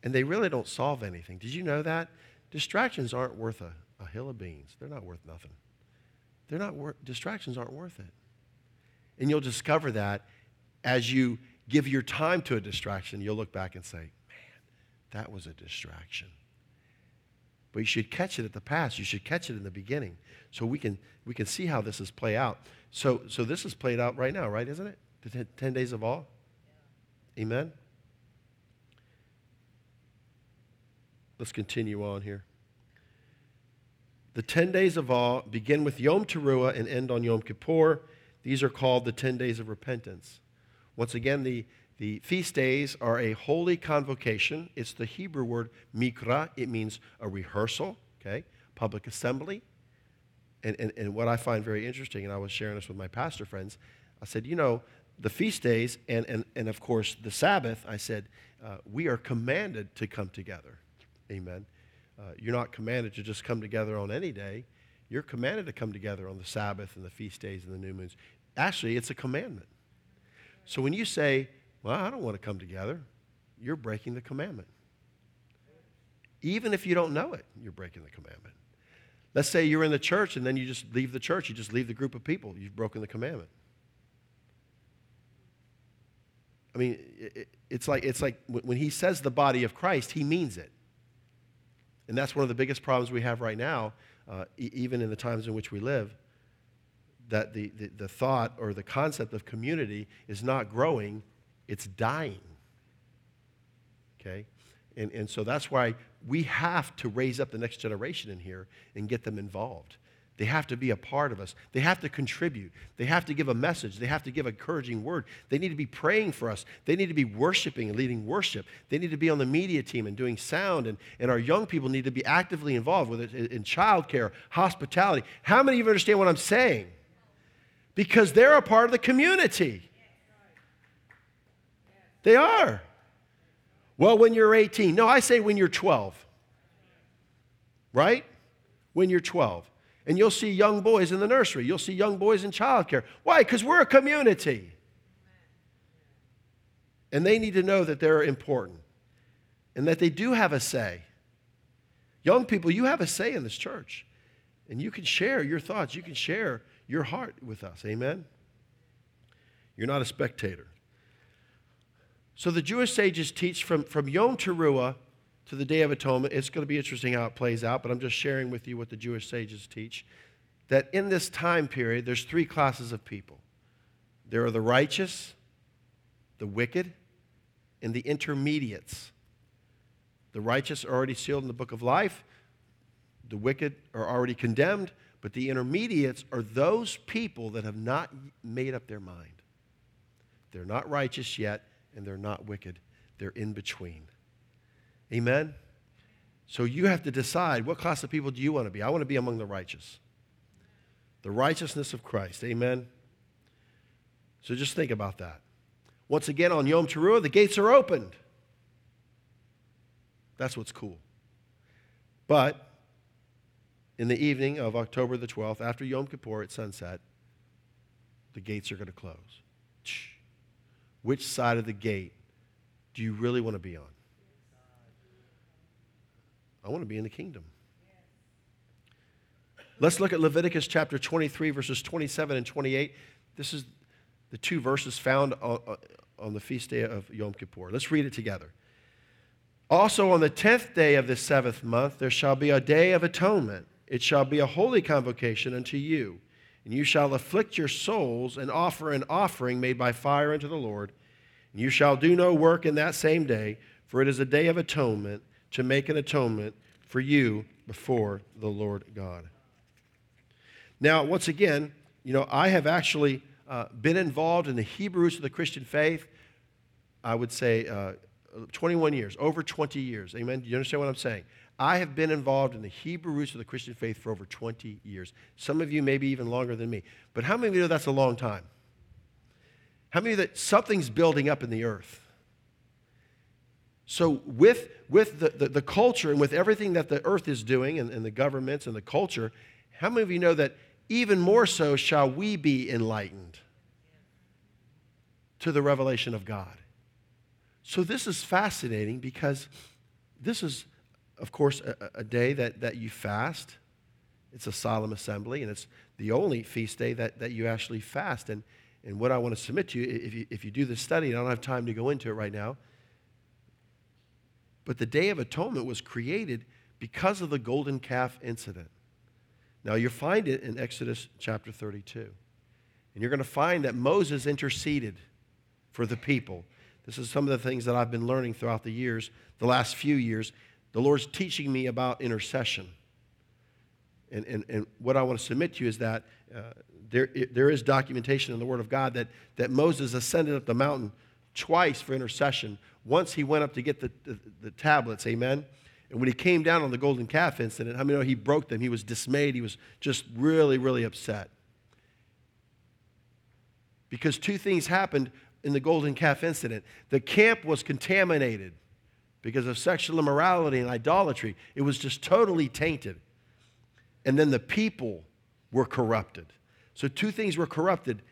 And they really don't solve anything. Did you know that? Distractions aren't worth a, a hill of beans. They're not worth nothing. They're not worth distractions aren't worth it. And you'll discover that as you give your time to a distraction, you'll look back and say, man, that was a distraction. But you should catch it at the pass. You should catch it in the beginning. So we can, we can see how this is play out. So, so this is played out right now, right? Isn't it? The 10 days of awe. Yeah. Amen? Let's continue on here. The 10 days of awe begin with Yom Teruah and end on Yom Kippur. These are called the 10 days of repentance. Once again, the, the feast days are a holy convocation. It's the Hebrew word mikra. It means a rehearsal, okay? Public assembly. And, and, and what I find very interesting, and I was sharing this with my pastor friends, I said, you know, the feast days and, and, and of course the Sabbath, I said, uh, we are commanded to come together. Amen. Uh, you're not commanded to just come together on any day. You're commanded to come together on the Sabbath and the feast days and the new moons. Actually, it's a commandment. So when you say, Well, I don't want to come together, you're breaking the commandment. Even if you don't know it, you're breaking the commandment. Let's say you're in the church and then you just leave the church, you just leave the group of people. You've broken the commandment. I mean, it's like, it's like when he says the body of Christ, he means it. And that's one of the biggest problems we have right now, uh, e- even in the times in which we live that the, the, the thought or the concept of community is not growing, it's dying. Okay? And, and so that's why we have to raise up the next generation in here and get them involved. They have to be a part of us. They have to contribute. They have to give a message. They have to give a encouraging word. They need to be praying for us. They need to be worshiping and leading worship. They need to be on the media team and doing sound. And, and our young people need to be actively involved with it in childcare, hospitality. How many of you understand what I'm saying? because they're a part of the community. They are. Well, when you're 18. No, I say when you're 12. Right? When you're 12. And you'll see young boys in the nursery. You'll see young boys in childcare. Why? Because we're a community. And they need to know that they're important and that they do have a say. Young people, you have a say in this church. And you can share your thoughts. You can share your heart with us. Amen? You're not a spectator. So the Jewish sages teach from, from Yom Teruah to the Day of Atonement. It's going to be interesting how it plays out, but I'm just sharing with you what the Jewish sages teach. That in this time period, there's three classes of people there are the righteous, the wicked, and the intermediates. The righteous are already sealed in the book of life, the wicked are already condemned, but the intermediates are those people that have not made up their mind. They're not righteous yet, and they're not wicked. They're in between. Amen? So you have to decide what class of people do you want to be? I want to be among the righteous. the righteousness of Christ. Amen? So just think about that. Once again, on Yom Teruah, the gates are opened. That's what's cool. But in the evening of October the 12th, after Yom Kippur at sunset, the gates are going to close. Which side of the gate do you really want to be on? I want to be in the kingdom. Let's look at Leviticus chapter 23, verses 27 and 28. This is the two verses found on, the feast day of Yom Kippur. Let's read it together. Also, on the tenth day of the seventh month, there shall be a day of atonement. It shall be a holy convocation unto you. And you shall afflict your souls and offer an offering made by fire unto the Lord. And you shall do no work in that same day, for it is a day of atonement to make an atonement for you before the Lord God. Now, once again, you know, I have actually uh, been involved in the Hebrew roots of the Christian faith, I would say uh, 21 years, over 20 years. Amen? Do you understand what I'm saying? I have been involved in the Hebrew roots of the Christian faith for over 20 years. Some of you maybe even longer than me. But how many of you know that's a long time? How many of you that something's building up in the earth? So, with, with the, the, the, culture and with everything that the earth is doing and, and the governments and the culture, how many of you know that even more so shall we be enlightened to the revelation of God? So, this is fascinating because this is, of course, a, a day that, that you fast. It's a solemn assembly, and it's the only feast day that, that you actually fast. And, and what I want to submit to you, if you, if you do this study, I don't have time to go into it right now, but the Day of Atonement was created because of the golden calf incident. Now, you'll find it in Exodus chapter 32. And you're going to find that Moses interceded for the people. This is some of the things that I've been learning throughout the years, the last few years. The Lord's teaching me about intercession. And, and, and what I want to submit to you is that uh, there, it, there is documentation in the Word of God that, that Moses ascended up the mountain twice for intercession. Once he went up to get the, the, the, tablets, amen? And when he came down on the golden calf incident, how I many know he broke them? He was dismayed. He was just really, really upset. Because two things happened in the golden calf incident. The camp was contaminated because of sexual immorality and idolatry, it was just totally tainted. And then the people were corrupted. So, two things were corrupted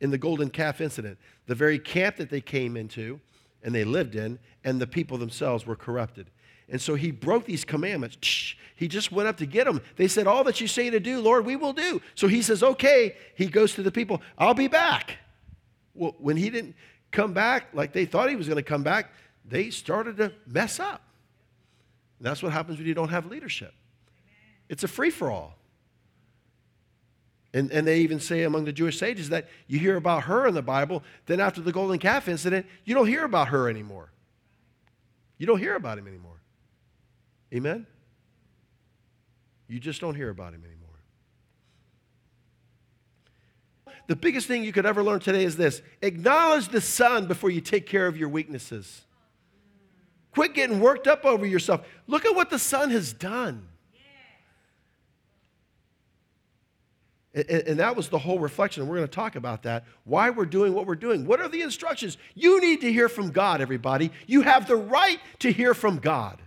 in the golden calf incident the very camp that they came into and they lived in, and the people themselves were corrupted. And so he broke these commandments. He just went up to get them. They said, All that you say to do, Lord, we will do. So he says, Okay. He goes to the people, I'll be back. Well, when he didn't come back like they thought he was going to come back, they started to mess up. And that's what happens when you don't have leadership. It's a free for all. And, and they even say among the Jewish sages that you hear about her in the Bible, then after the golden calf incident, you don't hear about her anymore. You don't hear about him anymore. Amen? You just don't hear about him anymore. The biggest thing you could ever learn today is this acknowledge the Son before you take care of your weaknesses. Quit getting worked up over yourself. Look at what the Son has done. And, that was the whole reflection. And we're going to talk about that. Why we're doing what we're doing. What are the instructions? You need to hear from God, everybody. You have the right to hear from God.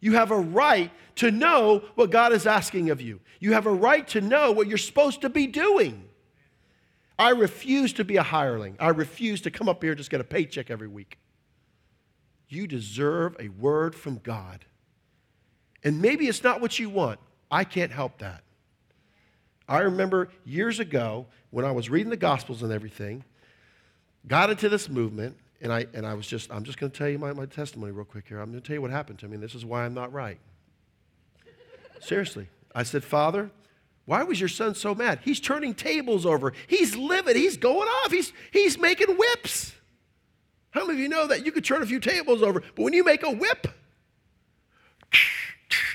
You have a right to know what God is asking of you. You have a right to know what you're supposed to be doing. I refuse to be a hireling. I refuse to come up here and just get a paycheck every week. You deserve a word from God. And maybe it's not what you want. I can't help that. I remember years ago when I was reading the Gospels and everything, got into this movement, and I, and I was just, I'm just going to tell you my, my testimony real quick here. I'm going to tell you what happened to me, and this is why I'm not right. Seriously. I said, Father, why was your son so mad? He's turning tables over. He's living. He's going off. He's, he's making whips. How many of you know that you could turn a few tables over, but when you make a whip,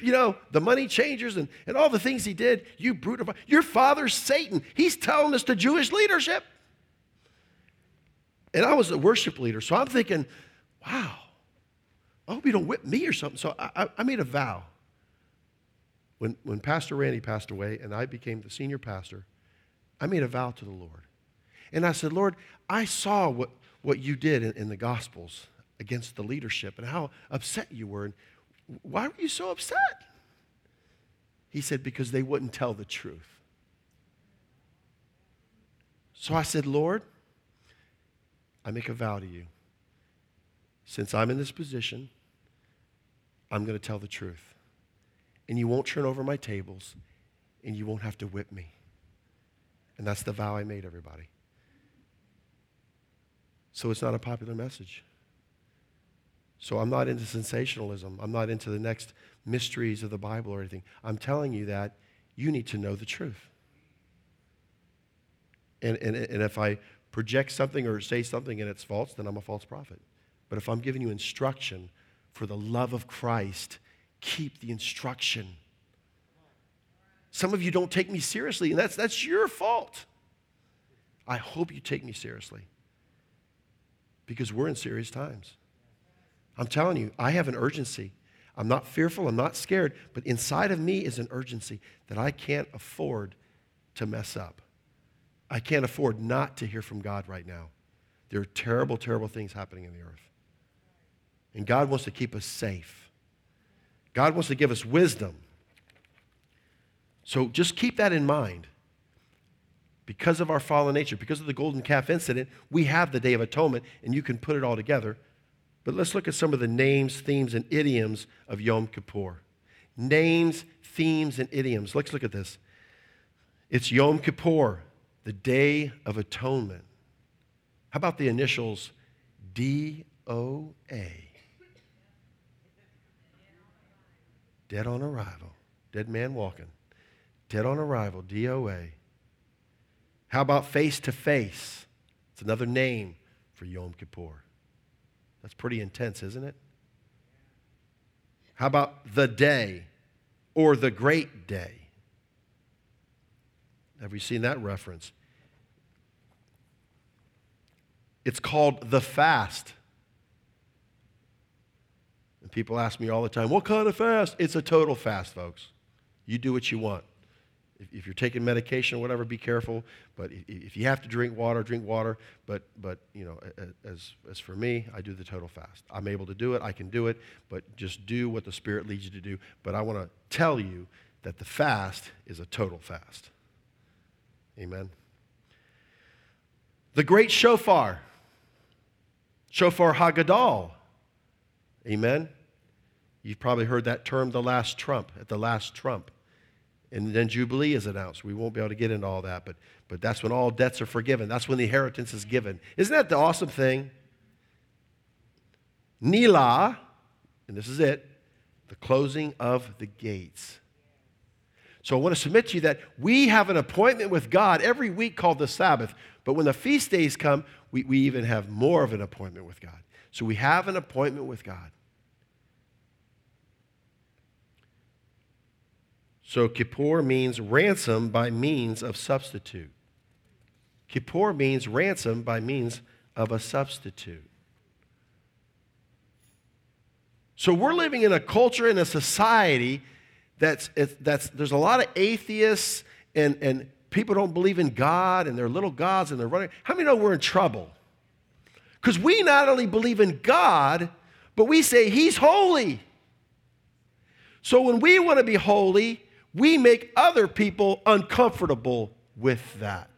you know, the money changers and, and all the things he did, you brutal. Your father's Satan. He's telling this to Jewish leadership. And I was a worship leader, so I'm thinking, wow, I hope you don't whip me or something. So I, I made a vow. when, when Pastor Randy passed away and I became the senior pastor, I made a vow to the Lord. And I said, Lord, I saw what, what you did in, in the Gospels against the leadership and how upset you were. And why were you so upset? He said, Because they wouldn't tell the truth. So I said, Lord, I make a vow to you. Since I'm in this position, I'm going to tell the truth. And you won't turn over my tables, and you won't have to whip me. And that's the vow I made, everybody. So it's not a popular message. So I'm not into sensationalism. I'm not into the next mysteries of the Bible or anything. I'm telling you that you need to know the truth. And, and, and if I project something or say something and it's false, then I'm a false prophet. But if I'm giving you instruction for the love of Christ, keep the instruction. Some of you don't take me seriously, and that's, that's your fault. I hope you take me seriously because we're in serious times. I'm telling you, I have an urgency. I'm not fearful, I'm not scared, but inside of me is an urgency that I can't afford to mess up. I can't afford not to hear from God right now. There are terrible, terrible things happening in the earth. And God wants to keep us safe. God wants to give us wisdom. So just keep that in mind. Because of our fallen nature, because of the golden calf incident, we have the Day of Atonement, and you can put it all together. But let's look at some of the names, themes, and idioms of Yom Kippur. Names, themes, and idioms. Let's look at this. It's Yom Kippur, the Day of Atonement. How about the initials D O A? Dead on arrival. Dead man walking. Dead on arrival, D O A. How about face to face? It's another name for Yom Kippur. That's pretty intense, isn't it? How about the day or the great day? Have you seen that reference? It's called the fast. And people ask me all the time, what kind of fast? It's a total fast, folks. You do what you want. If, you're taking medication or whatever, be careful. But if you have to drink water, drink water. But, but you know, as, as for me, I do the total fast. I'm able to do it. I can do it. But just do what the Spirit leads you to do. But I want to tell you that the fast is a total fast. Amen. The great shofar, shofar Hagadol. Amen. You've probably heard that term, the last trump, at the last trump. And then Jubilee is announced. We won't be able to get into all that, but, but that's when all debts are forgiven. That's when the inheritance is given. Isn't that the awesome thing? Neilah, and this is it, the closing of the gates. So I want to submit to you that we have an appointment with God every week called the Sabbath. But when the feast days come, we, we even have more of an appointment with God. So we have an appointment with God. So Kippur means ransom by means of substitute. Kippur means ransom by means of a substitute. So we're living in a culture, in a society that's, that's there's a lot of atheists and, and people don't believe in God and they're little gods and they're running. How many know we're in trouble? Because we not only believe in God, but we say He's holy. So when we want to be holy, we make other people uncomfortable with that.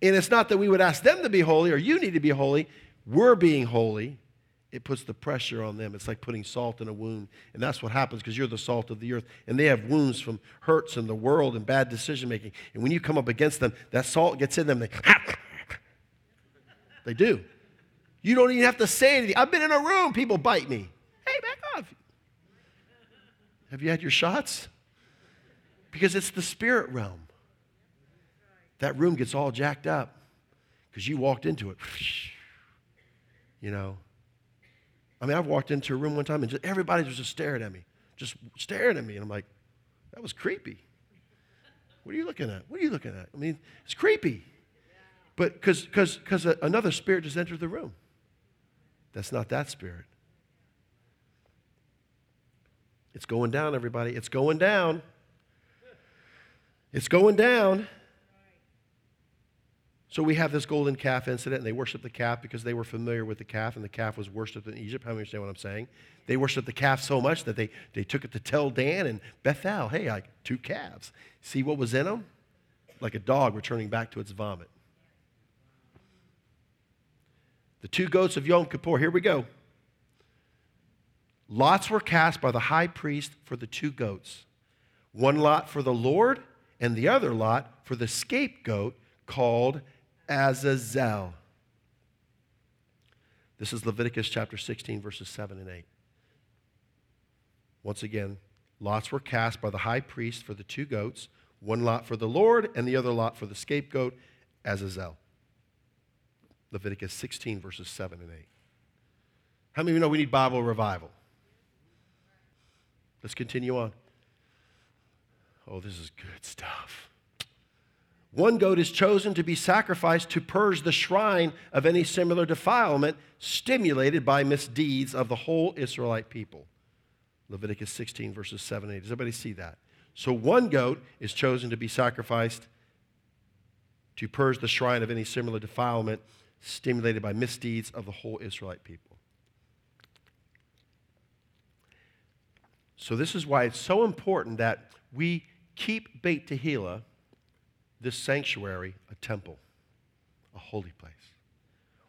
And it's not that we would ask them to be holy or you need to be holy. We're being holy. It puts the pressure on them. It's like putting salt in a wound. And that's what happens because you're the salt of the earth. And they have wounds from hurts in the world and bad decision making. And when you come up against them, that salt gets in them. They, they do. You don't even have to say anything. I've been in a room, people bite me. Have you had your shots? Because it's the spirit realm. That room gets all jacked up because you walked into it. You know. I mean, I've walked into a room one time and just, everybody was just staring at me, just staring at me. And I'm like, that was creepy. What are you looking at? What are you looking at? I mean, it's creepy. But because another spirit just entered the room. That's not that spirit. It's going down, everybody. It's going down. It's going down. So we have this golden calf incident, and they worshiped the calf because they were familiar with the calf, and the calf was worshipped in Egypt. How many understand what I'm saying? They worshiped the calf so much that they, they took it to Tel Dan and Bethel, hey, I two calves. See what was in them? Like a dog returning back to its vomit. The two goats of Yom Kippur, here we go. Lots were cast by the high priest for the two goats. One lot for the Lord, and the other lot for the scapegoat called Azazel. This is Leviticus chapter 16, verses 7 and 8. Once again, lots were cast by the high priest for the two goats, one lot for the Lord, and the other lot for the scapegoat, Azazel. Leviticus 16, verses 7 and 8. How many of you know we need Bible revival? Let's continue on. Oh, this is good stuff. One goat is chosen to be sacrificed to purge the shrine of any similar defilement stimulated by misdeeds of the whole Israelite people. Leviticus 16, verses 7 and 8. Does everybody see that? So one goat is chosen to be sacrificed to purge the shrine of any similar defilement stimulated by misdeeds of the whole Israelite people. So, this is why it's so important that we keep Beit Tehillah this sanctuary a temple, a holy place.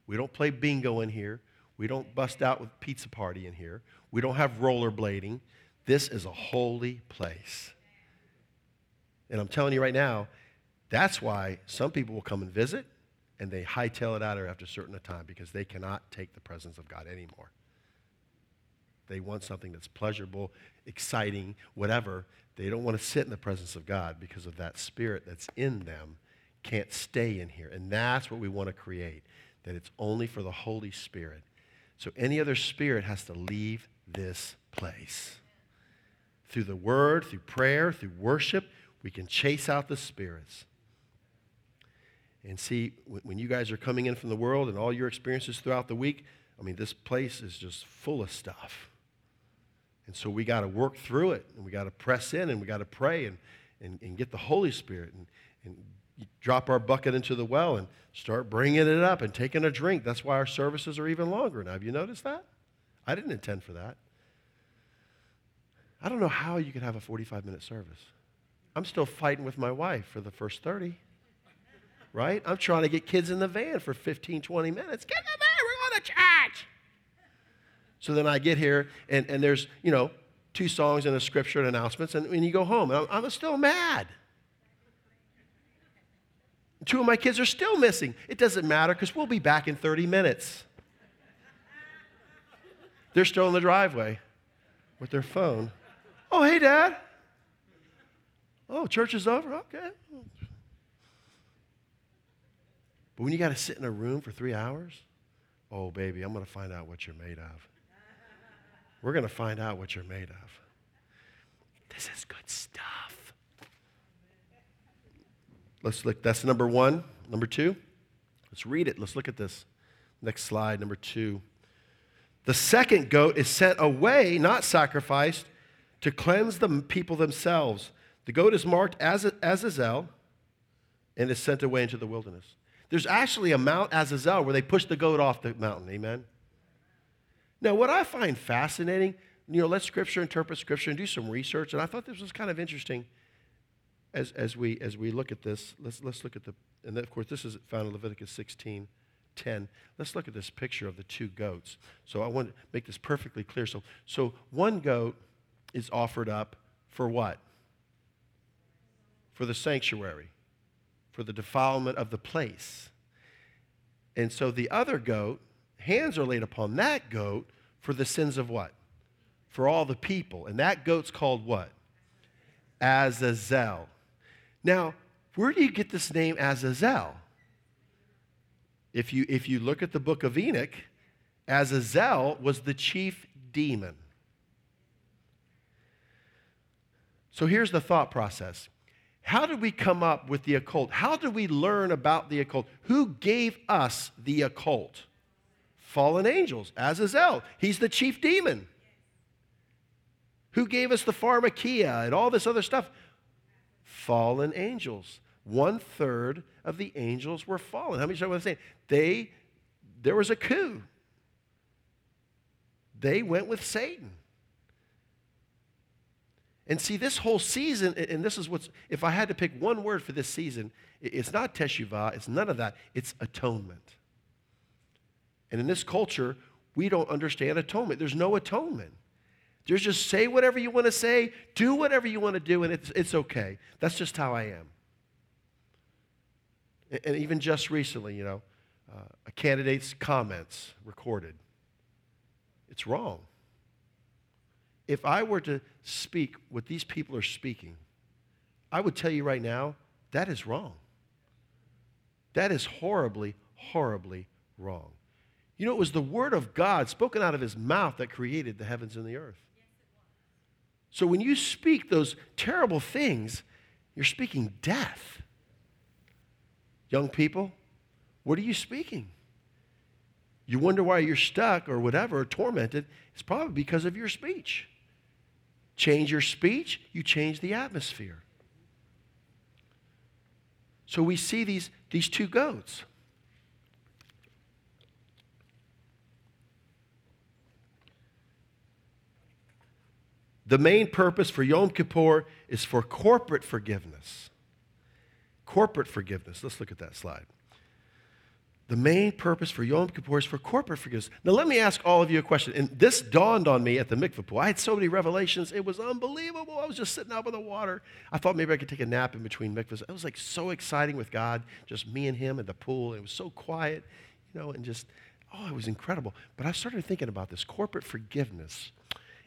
We don't play bingo in here. We don't bust out with pizza party in here. We don't have rollerblading. This is a holy place. And I'm telling you right now, that's why some people will come and visit and they hightail it out of after a certain time because they cannot take the presence of God anymore. They want something that's pleasurable, exciting, whatever. They don't want to sit in the presence of God because of that spirit that's in them can't stay in here. And that's what we want to create, that it's only for the Holy Spirit. So any other spirit has to leave this place. Through the word, through prayer, through worship, we can chase out the spirits. And see, when you guys are coming in from the world and all your experiences throughout the week, I mean, this place is just full of stuff. And so we got to work through it, and we got to press in, and we got to pray and, and, and get the Holy Spirit and, and drop our bucket into the well and start bringing it up and taking a drink. That's why our services are even longer now. Have you noticed that? I didn't intend for that. I don't know how you could have a 45 minute service. I'm still fighting with my wife for the first 30, right? I'm trying to get kids in the van for 15, 20 minutes. Get in the van, we're going to church. So then I get here, and, and there's, you know, two songs and a scripture and announcements, and, and you go home. I'm, I'm still mad. Two of my kids are still missing. It doesn't matter because we'll be back in 30 minutes. They're still in the driveway with their phone. Oh, hey, Dad. Oh, church is over? Okay. But when you got to sit in a room for three hours, oh, baby, I'm going to find out what you're made of. We're going to find out what you're made of. This is good stuff. Let's look. That's number one. Number two, let's read it. Let's look at this. Next slide, number two. The second goat is sent away, not sacrificed, to cleanse the people themselves. The goat is marked as Azazel and is sent away into the wilderness. There's actually a Mount Azazel where they push the goat off the mountain. Amen. Now, what I find fascinating, you know, let Scripture interpret Scripture and do some research. And I thought this was kind of interesting as, as, we, as we look at this. Let's, let's look at the, and of course, this is found in Leviticus 16 10. Let's look at this picture of the two goats. So I want to make this perfectly clear. So, so one goat is offered up for what? For the sanctuary, for the defilement of the place. And so the other goat hands are laid upon that goat for the sins of what? For all the people. And that goat's called what? Azazel. Now, where do you get this name Azazel? If you, if you look at the book of Enoch, Azazel was the chief demon. So here's the thought process. How did we come up with the occult? How did we learn about the occult? Who gave us the occult? Fallen angels, Azazel. He's the chief demon. Who gave us the pharmakeia and all this other stuff? Fallen angels. One third of the angels were fallen. How many times I saying? They, there was a coup. They went with Satan. And see, this whole season, and this is what's, if I had to pick one word for this season, it's not teshuvah, it's none of that, it's atonement. And in this culture, we don't understand atonement. There's no atonement. There's just say whatever you want to say, do whatever you want to do, and it's, it's okay. That's just how I am. And even just recently, you know, uh, a candidate's comments recorded. It's wrong if I were to speak what these people are speaking, I would tell you right now that is wrong. That is horribly, horribly wrong. You know, it was the word of God spoken out of his mouth that created the heavens and the earth. So when you speak those terrible things, you're speaking death. Young people, what are you speaking? You wonder why you're stuck or whatever, or tormented. It's probably because of your speech. Change your speech, you change the atmosphere. So we see these, these two goats. The main purpose for Yom Kippur is for corporate forgiveness. Corporate forgiveness. Let's look at that slide. The main purpose for Yom Kippur is for corporate forgiveness. Now, let me ask all of you a question. And this dawned on me at the mikveh pool. I had so many revelations. It was unbelievable. I was just sitting out by the water. I thought maybe I could take a nap in between mikvahs. It was like so exciting with God, just me and Him at the pool. It was so quiet, you know, and just, oh, it was incredible. But I started thinking about this corporate forgiveness.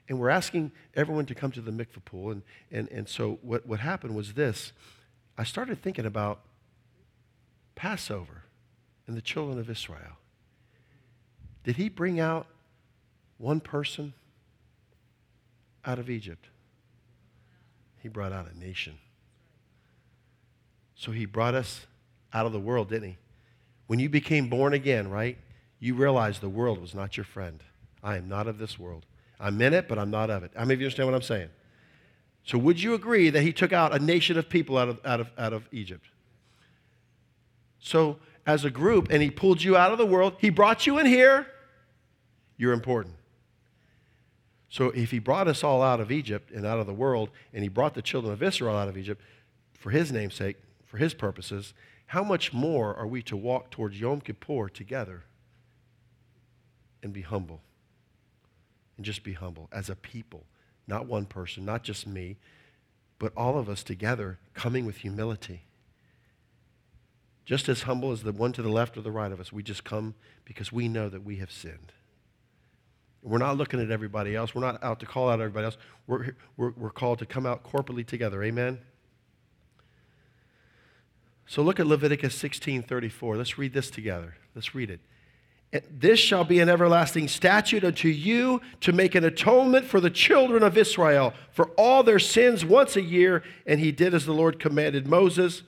And we're asking everyone to come to the mikveh pool. And, and, and so what, what happened was this I started thinking about Passover and the children of Israel? Did he bring out one person out of Egypt? He brought out a nation. So he brought us out of the world, didn't he? When you became born again, right? You realized the world was not your friend. I am not of this world. I'm in it, but I'm not of it. How many of you understand what I'm saying? So, would you agree that he took out a nation of people out of, out of, out of Egypt? So, as a group and He pulled you out of the world. He brought you in here. You're important. So if He brought us all out of Egypt and out of the world, and He brought the children of Israel out of Egypt for His name's sake, for His purposes, how much more are we to walk towards Yom Kippur together and be humble? And just be humble as a people, not one person, not just me, but all of us together coming with humility just as humble as the one to the left or the right of us. We just come because we know that we have sinned. We're not looking at everybody else. We're not out to call out everybody else. We're, we're, we're called to come out corporately together. Amen? So look at Leviticus 16:34. Let's read this together. Let's read it. This shall be an everlasting statute unto you to make an atonement for the children of Israel for all their sins once a year. And he did as the Lord commanded Moses.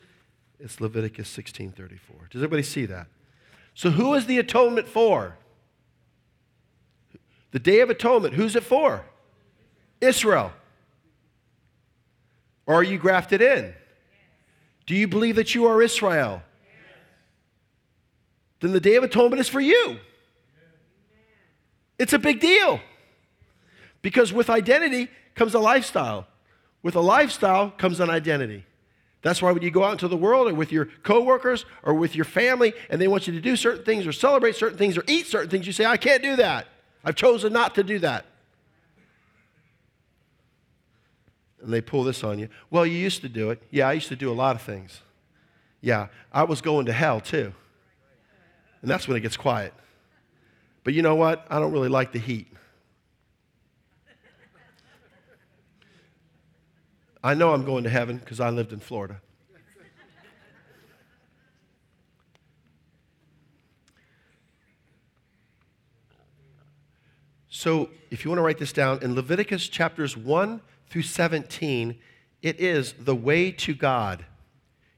It's Leviticus 16:34. Does everybody see that? So who is the atonement for? The Day of Atonement, who's it for? Israel. Or are you grafted in? Do you believe that you are Israel? Then the Day of Atonement is for you. It's a big deal. Because with identity comes a lifestyle. With a lifestyle comes an identity. That's why when you go out into the world or with your coworkers or with your family and they want you to do certain things or celebrate certain things or eat certain things, you say, I can't do that. I've chosen not to do that. And they pull this on you. Well, you used to do it. Yeah, I used to do a lot of things. Yeah, I was going to hell too. And that's when it gets quiet. But you know what? I don't really like the heat. I know I'm going to heaven because I lived in Florida. So, if you want to write this down, in Leviticus chapters 1 through 17, it is the way to God.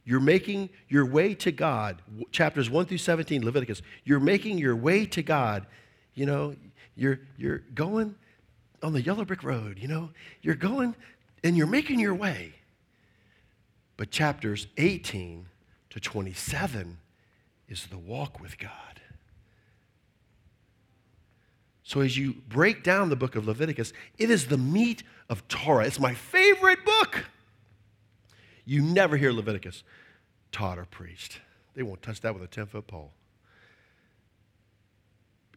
You're making your way to God. Chapters 1 through 17, Leviticus. You're making your way to God. You know, you're, you're going on the yellow brick road, you know, you're going and you're making your way. But chapters 18 to 27 is the walk with God. So, as you break down the book of Leviticus, it is the meat of Torah. It's my favorite book. You never hear Leviticus taught or preached. They won't touch that with a 10 foot pole.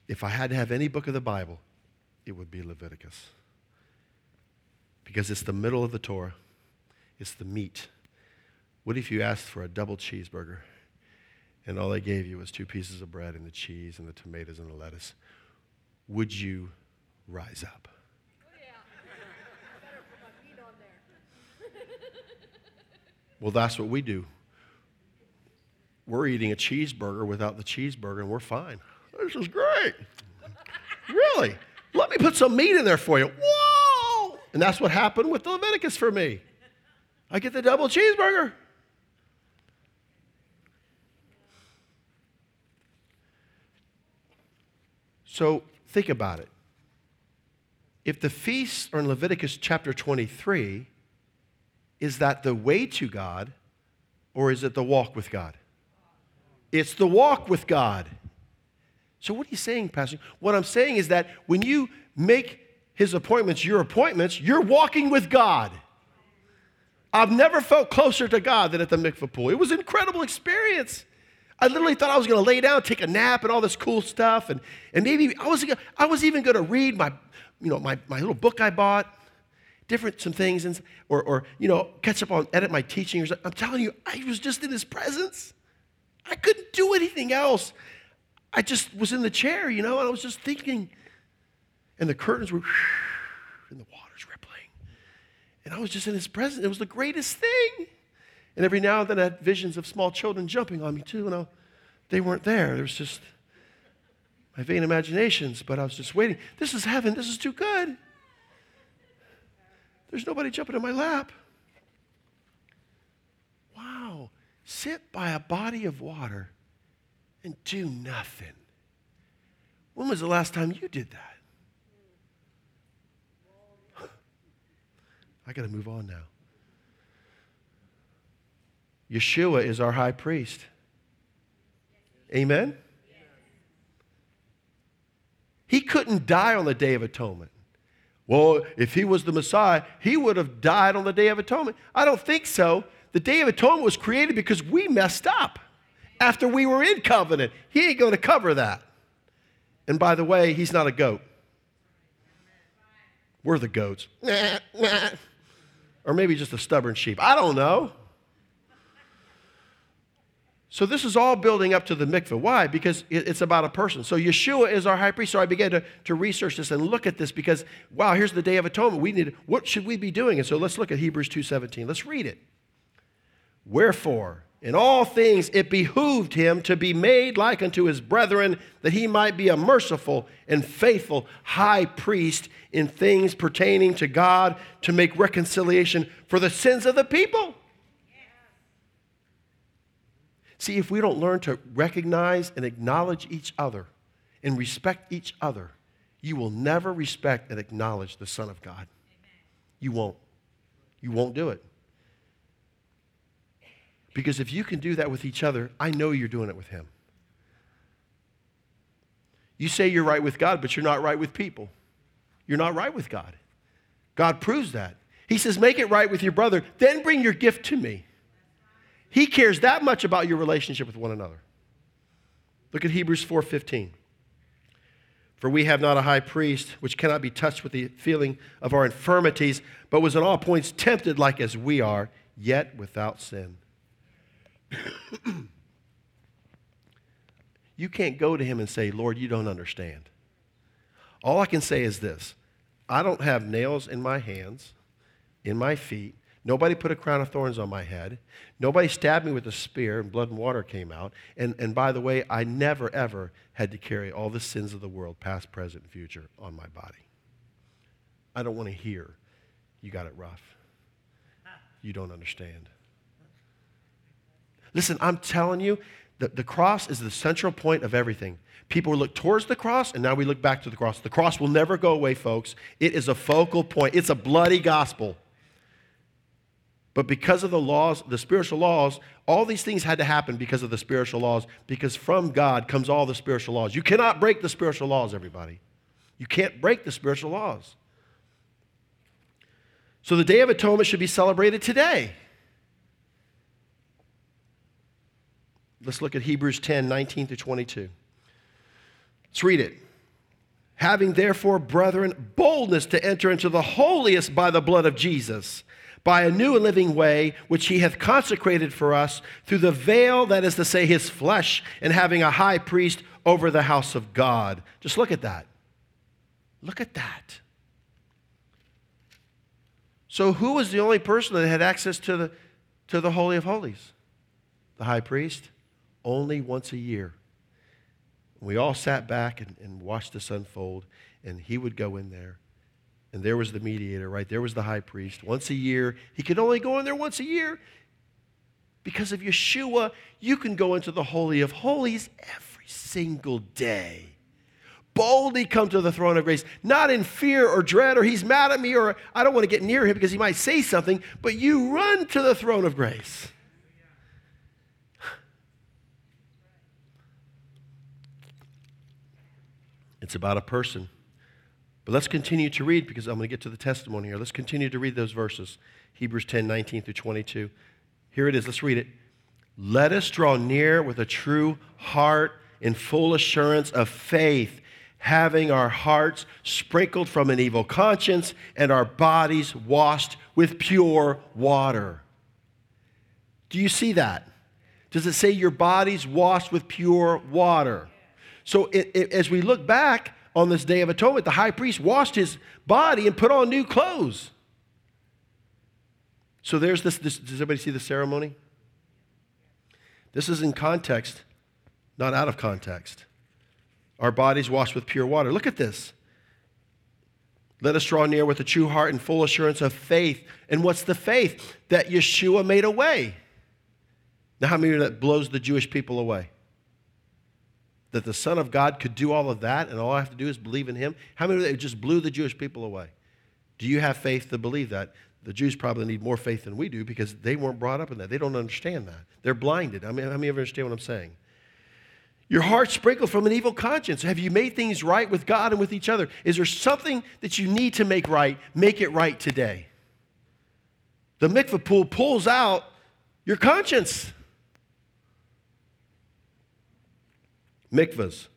If I had to have any book of the Bible, it would be Leviticus. Because it's the middle of the Torah, it's the meat. What if you asked for a double cheeseburger and all they gave you was two pieces of bread and the cheese and the tomatoes and the lettuce? Would you rise up? Well, that's what we do. We're eating a cheeseburger without the cheeseburger, and we're fine. This is great. really? Let me put some meat in there for you. Whoa! And that's what happened with the Leviticus for me. I get the double cheeseburger. So think about it. If the feasts are in Leviticus chapter 23, is that the way to God or is it the walk with God? It's the walk with God. So, what are you saying, Pastor? What I'm saying is that when you make his appointments your appointments, you're walking with God. I've never felt closer to God than at the mikvah pool. It was an incredible experience. I literally thought I was going to lay down, take a nap, and all this cool stuff. And, and maybe I was, I was even going to read my, you know, my, my little book I bought, different some things, and, or, or, you know, catch up on, edit my teaching. or something. I'm telling you, I was just in his presence. I couldn't do anything else. I just was in the chair, you know, and I was just thinking. And the curtains were, and the water's rippling. And I was just in his presence. It was the greatest thing. And every now and then I had visions of small children jumping on me too, and I, they weren't there. There was just my vain imaginations, but I was just waiting. This is heaven. This is too good. There's nobody jumping in my lap. Wow. Sit by a body of water and do nothing. When was the last time you did that? I got to move on now. Yeshua is our high priest. Amen? He couldn't die on the Day of Atonement. Well, if he was the Messiah, he would have died on the Day of Atonement. I don't think so. The Day of Atonement was created because we messed up after we were in covenant. He ain't going to cover that. And by the way, he's not a goat. We're the goats. Or maybe just a stubborn sheep. I don't know. So this is all building up to the mikveh. Why? Because it's about a person. So Yeshua is our high priest. So I began to, to research this and look at this because, wow, here's the Day of Atonement. We need, what should we be doing? And so let's look at Hebrews 2.17. Let's read it. Wherefore, in all things it behooved him to be made like unto his brethren, that he might be a merciful and faithful high priest in things pertaining to God to make reconciliation for the sins of the people. See, if we don't learn to recognize and acknowledge each other and respect each other, you will never respect and acknowledge the Son of God. Amen. You won't. You won't do it. Because if you can do that with each other, I know you're doing it with Him. You say you're right with God, but you're not right with people. You're not right with God. God proves that. He says, Make it right with your brother, then bring your gift to me. He cares that much about your relationship with one another. Look at Hebrews 4:15. For we have not a high priest which cannot be touched with the feeling of our infirmities, but was in all points tempted like as we are, yet without sin. you can't go to him and say, Lord, you don't understand. All I can say is this I don't have nails in my hands, in my feet, Nobody put a crown of thorns on my head. Nobody stabbed me with a spear, and blood and water came out. And, and by the way, I never, ever had to carry all the sins of the world, past, present, and future, on my body. I don't want to hear, you got it rough. You don't understand. Listen, I'm telling you, The, the cross is the central point of everything. People look towards the cross, and now we look back to the cross. The cross will never go away, folks. It is a focal point, it's a bloody gospel. But because of the laws, the spiritual laws, all these things had to happen because of the spiritual laws, because from God comes all the spiritual laws. You cannot break the spiritual laws, everybody. You can't break the spiritual laws. So the Day of Atonement should be celebrated today. Let's look at Hebrews 10 19 to 22. Let's read it. Having therefore, brethren, boldness to enter into the holiest by the blood of Jesus, by a new and living way, which he hath consecrated for us through the veil, that is to say, his flesh, and having a high priest over the house of God. Just look at that. Look at that. So, who was the only person that had access to the, to the Holy of Holies? The high priest? Only once a year. We all sat back and, and watched this unfold, and he would go in there. And there was the mediator, right? There was the high priest. Once a year. He could only go in there once a year. Because of Yeshua, you can go into the Holy of Holies every single day. Boldly come to the throne of grace, not in fear or dread, or he's mad at me, or I don't want to get near him because he might say something, but you run to the throne of grace. It's about a person. But let's continue to read because I'm going to get to the testimony here. Let's continue to read those verses Hebrews 10 19 through 22. Here it is. Let's read it. Let us draw near with a true heart in full assurance of faith, having our hearts sprinkled from an evil conscience and our bodies washed with pure water. Do you see that? Does it say your body's washed with pure water? So it, it, as we look back on this Day of Atonement, the high priest washed his body and put on new clothes. So there's this, this does everybody see the ceremony? This is in context, not out of context. Our bodies washed with pure water. Look at this. Let us draw near with a true heart and full assurance of faith. And what's the faith? That Yeshua made a way. Now, how many of that blows the Jewish people away? That the Son of God could do all of that and all I have to do is believe in Him? How many of that just blew the Jewish people away? Do you have faith to believe that? The Jews probably need more faith than we do because they weren't brought up in that. They don't understand that. They're blinded. I mean, how many of you understand what I'm saying? Your heart sprinkled from an evil conscience. Have you made things right with God and with each other? Is there something that you need to make right? Make it right today. The mikvah pool pulls out your conscience. Mikvahs.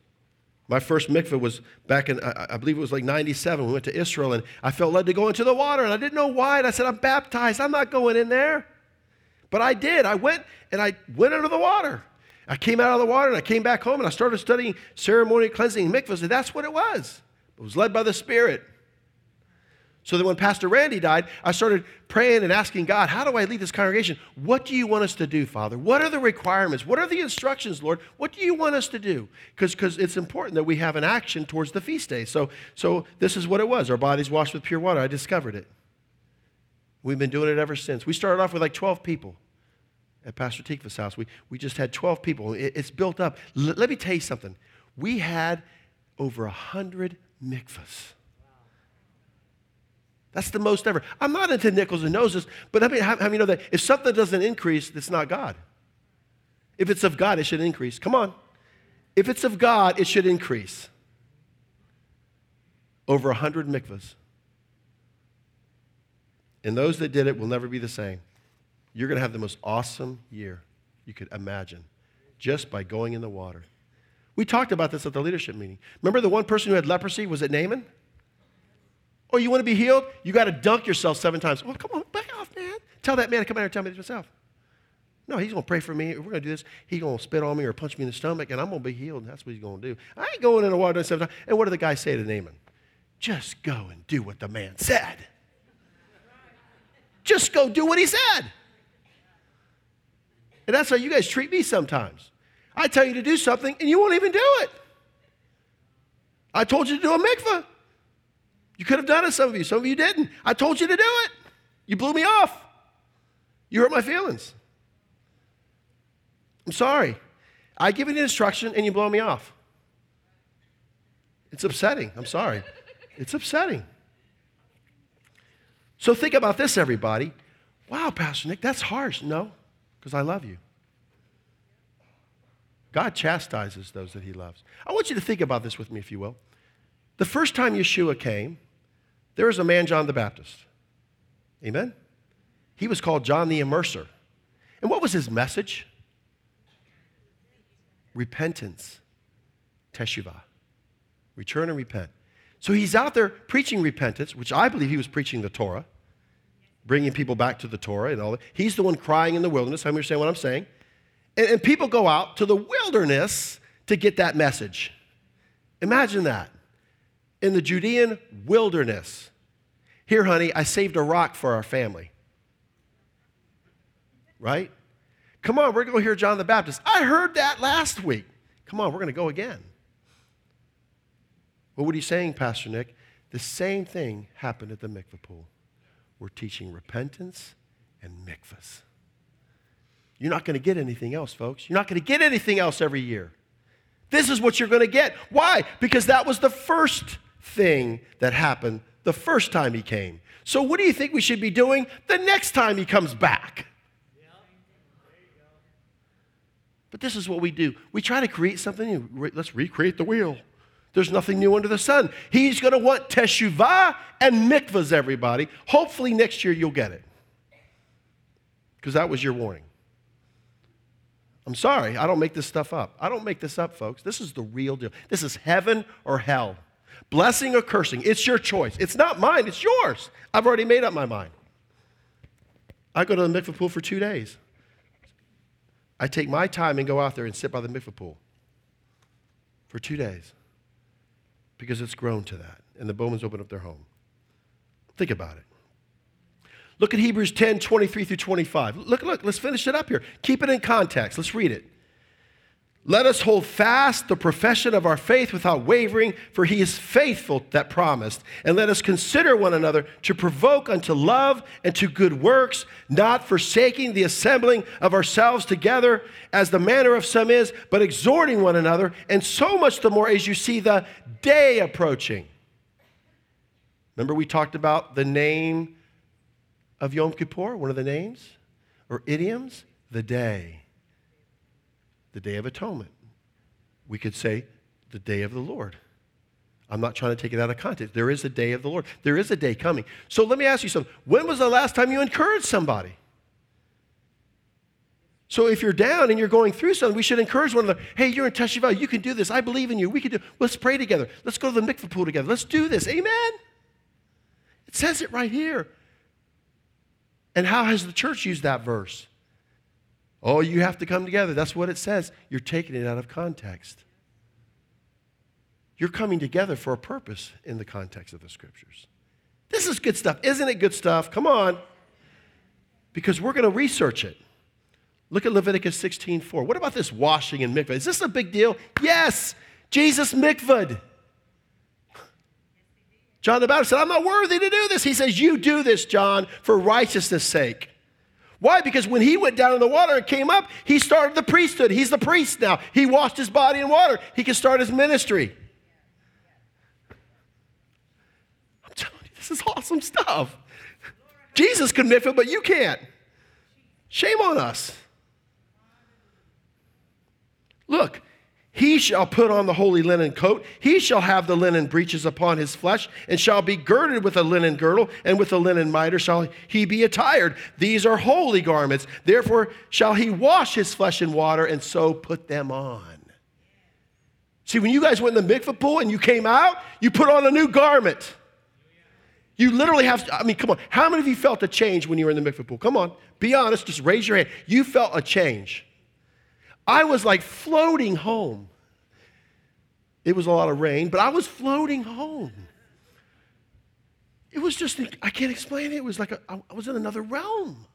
My first mikvah was back in, I, believe it was like 97. We went to Israel and I felt led to go into the water and I didn't know why. And I said, I'm baptized. I'm not going in there. But I did. I went and I went under the water. I came out of the water and I came back home and I started studying ceremonial cleansing mikvahs. And that's what it was. It was led by the Spirit. So that when Pastor Randy died, I started praying and asking God, how do I lead this congregation? What do you want us to do, Father? What are the requirements? What are the instructions, Lord? What do you want us to do? Because it's important that we have an action towards the feast day. So, so this is what it was. Our bodies washed with pure water. I discovered it. We've been doing it ever since. We started off with like 12 people at Pastor Tikva's house. We, we just had 12 people. It, it's built up. L- let me tell you something. We had over 100 mikvahs. That's the most ever. I'm not into nickels and noses, but I mean, how, how many know that if something doesn't increase, it's not God? If it's of God, it should increase. Come on. If it's of God, it should increase. Over a hundred mikvahs. And those that did it will never be the same. You're going to have the most awesome year you could imagine just by going in the water. We talked about this at the leadership meeting. Remember the one person who had leprosy? Was it Naaman? Oh, you want to be healed? You got to dunk yourself seven times. Oh, come on, back off, man. Tell that man to come out here and tell me this himself. No, he's going to pray for me. We're going to do this, he's going to spit on me or punch me in the stomach, and I'm going to be healed. And that's what he's going to do. I ain't going in the water seven times. And what did the guy say to Naaman? Just go and do what the man said. Just go do what he said. And that's how you guys treat me sometimes. I tell you to do something, and you won't even do it. I told you to do a mikvah. You could have done it, some of you. Some of you didn't. I told you to do it. You blew me off. You hurt my feelings. I'm sorry. I give you an instruction and you blow me off. It's upsetting. I'm sorry. It's upsetting. So think about this, everybody. Wow, Pastor Nick, that's harsh. No, because I love you. God chastises those that he loves. I want you to think about this with me, if you will. The first time Yeshua came, there was a man, John the Baptist. Amen? He was called John the Immerser. And what was his message? Repentance, teshuvah. Return and repent. So he's out there preaching repentance, which I believe he was preaching the Torah, bringing people back to the Torah and all that. He's the one crying in the wilderness. How many understand what I'm saying? And, and people go out to the wilderness to get that message. Imagine that. In the Judean wilderness. Here, honey, I saved a rock for our family. Right? Come on, we're going to hear John the Baptist. I heard that last week. Come on, we're going to go again. Well, what are you saying, Pastor Nick? The same thing happened at the mikvah pool. We're teaching repentance and mikvahs. You're not going to get anything else, folks. You're not going to get anything else every year. This is what you're going to get. Why? Because that was the first thing that happened the first time he came. So, what do you think we should be doing the next time he comes back? But this is what we do. We try to create something, new. let's recreate the wheel. There's nothing new under the sun. He's going to want teshuvah and mikvahs, everybody. Hopefully, next year you'll get it. Because that was your warning. I'm sorry, I don't make this stuff up. I don't make this up, folks. This is the real deal. This is heaven or hell. Blessing or cursing. It's your choice. It's not mine, it's yours. I've already made up my mind. I go to the mikvah pool for two days. I take my time and go out there and sit by the mikvah pool for two days because it's grown to that. And the Bowmans open up their home. Think about it. Look at Hebrews 10 23 through 25. Look, look, let's finish it up here. Keep it in context. Let's read it. Let us hold fast the profession of our faith without wavering, for he is faithful that promised. And let us consider one another to provoke unto love and to good works, not forsaking the assembling of ourselves together, as the manner of some is, but exhorting one another, and so much the more as you see the day approaching. Remember, we talked about the name of Yom Kippur, one of the names or idioms? The day the Day of Atonement. We could say the day of the Lord. I'm not trying to take it out of context. There is a day of the Lord. There is a day coming. So let me ask you something. When was the last time you encouraged somebody? So if you're down and you're going through something, we should encourage one another. Hey, you're in Teshuvah. You can do this. I believe in you. We can do. Let's pray together. Let's go to the mikvah pool together. Let's do this. Amen. It says it right here. And how has the church used that verse? Oh, you have to come together. That's what it says. You're taking it out of context. You're coming together for a purpose in the context of the scriptures. This is good stuff. Isn't it good stuff? Come on. Because we're going to research it. Look at Leviticus 16:4. What about this washing in mikvah? Is this a big deal? Yes. Jesus mikvahed. John the Baptist said, I'm not worthy to do this. He says, You do this, John, for righteousness' sake. Why? Because when he went down in the water and came up, he started the priesthood. He's the priest now. He washed his body in water. He can start his ministry. I'm telling you, this is awesome stuff. Jesus can miff it, but you can't. Shame on us. Look, he shall put on the holy linen coat. He shall have the linen breeches upon his flesh, and shall be girded with a linen girdle, and with a linen mitre shall he be attired. These are holy garments. Therefore shall he wash his flesh in water, and so put them on. See, when you guys went in the mikvah pool and you came out, you put on a new garment. You literally have, I mean, come on. How many of you felt a change when you were in the mikvah pool? Come on, be honest, just raise your hand. You felt a change. I was like floating home. It was a lot of rain, but I was floating home. It was just, I can't explain it. It was like a, I was in another realm.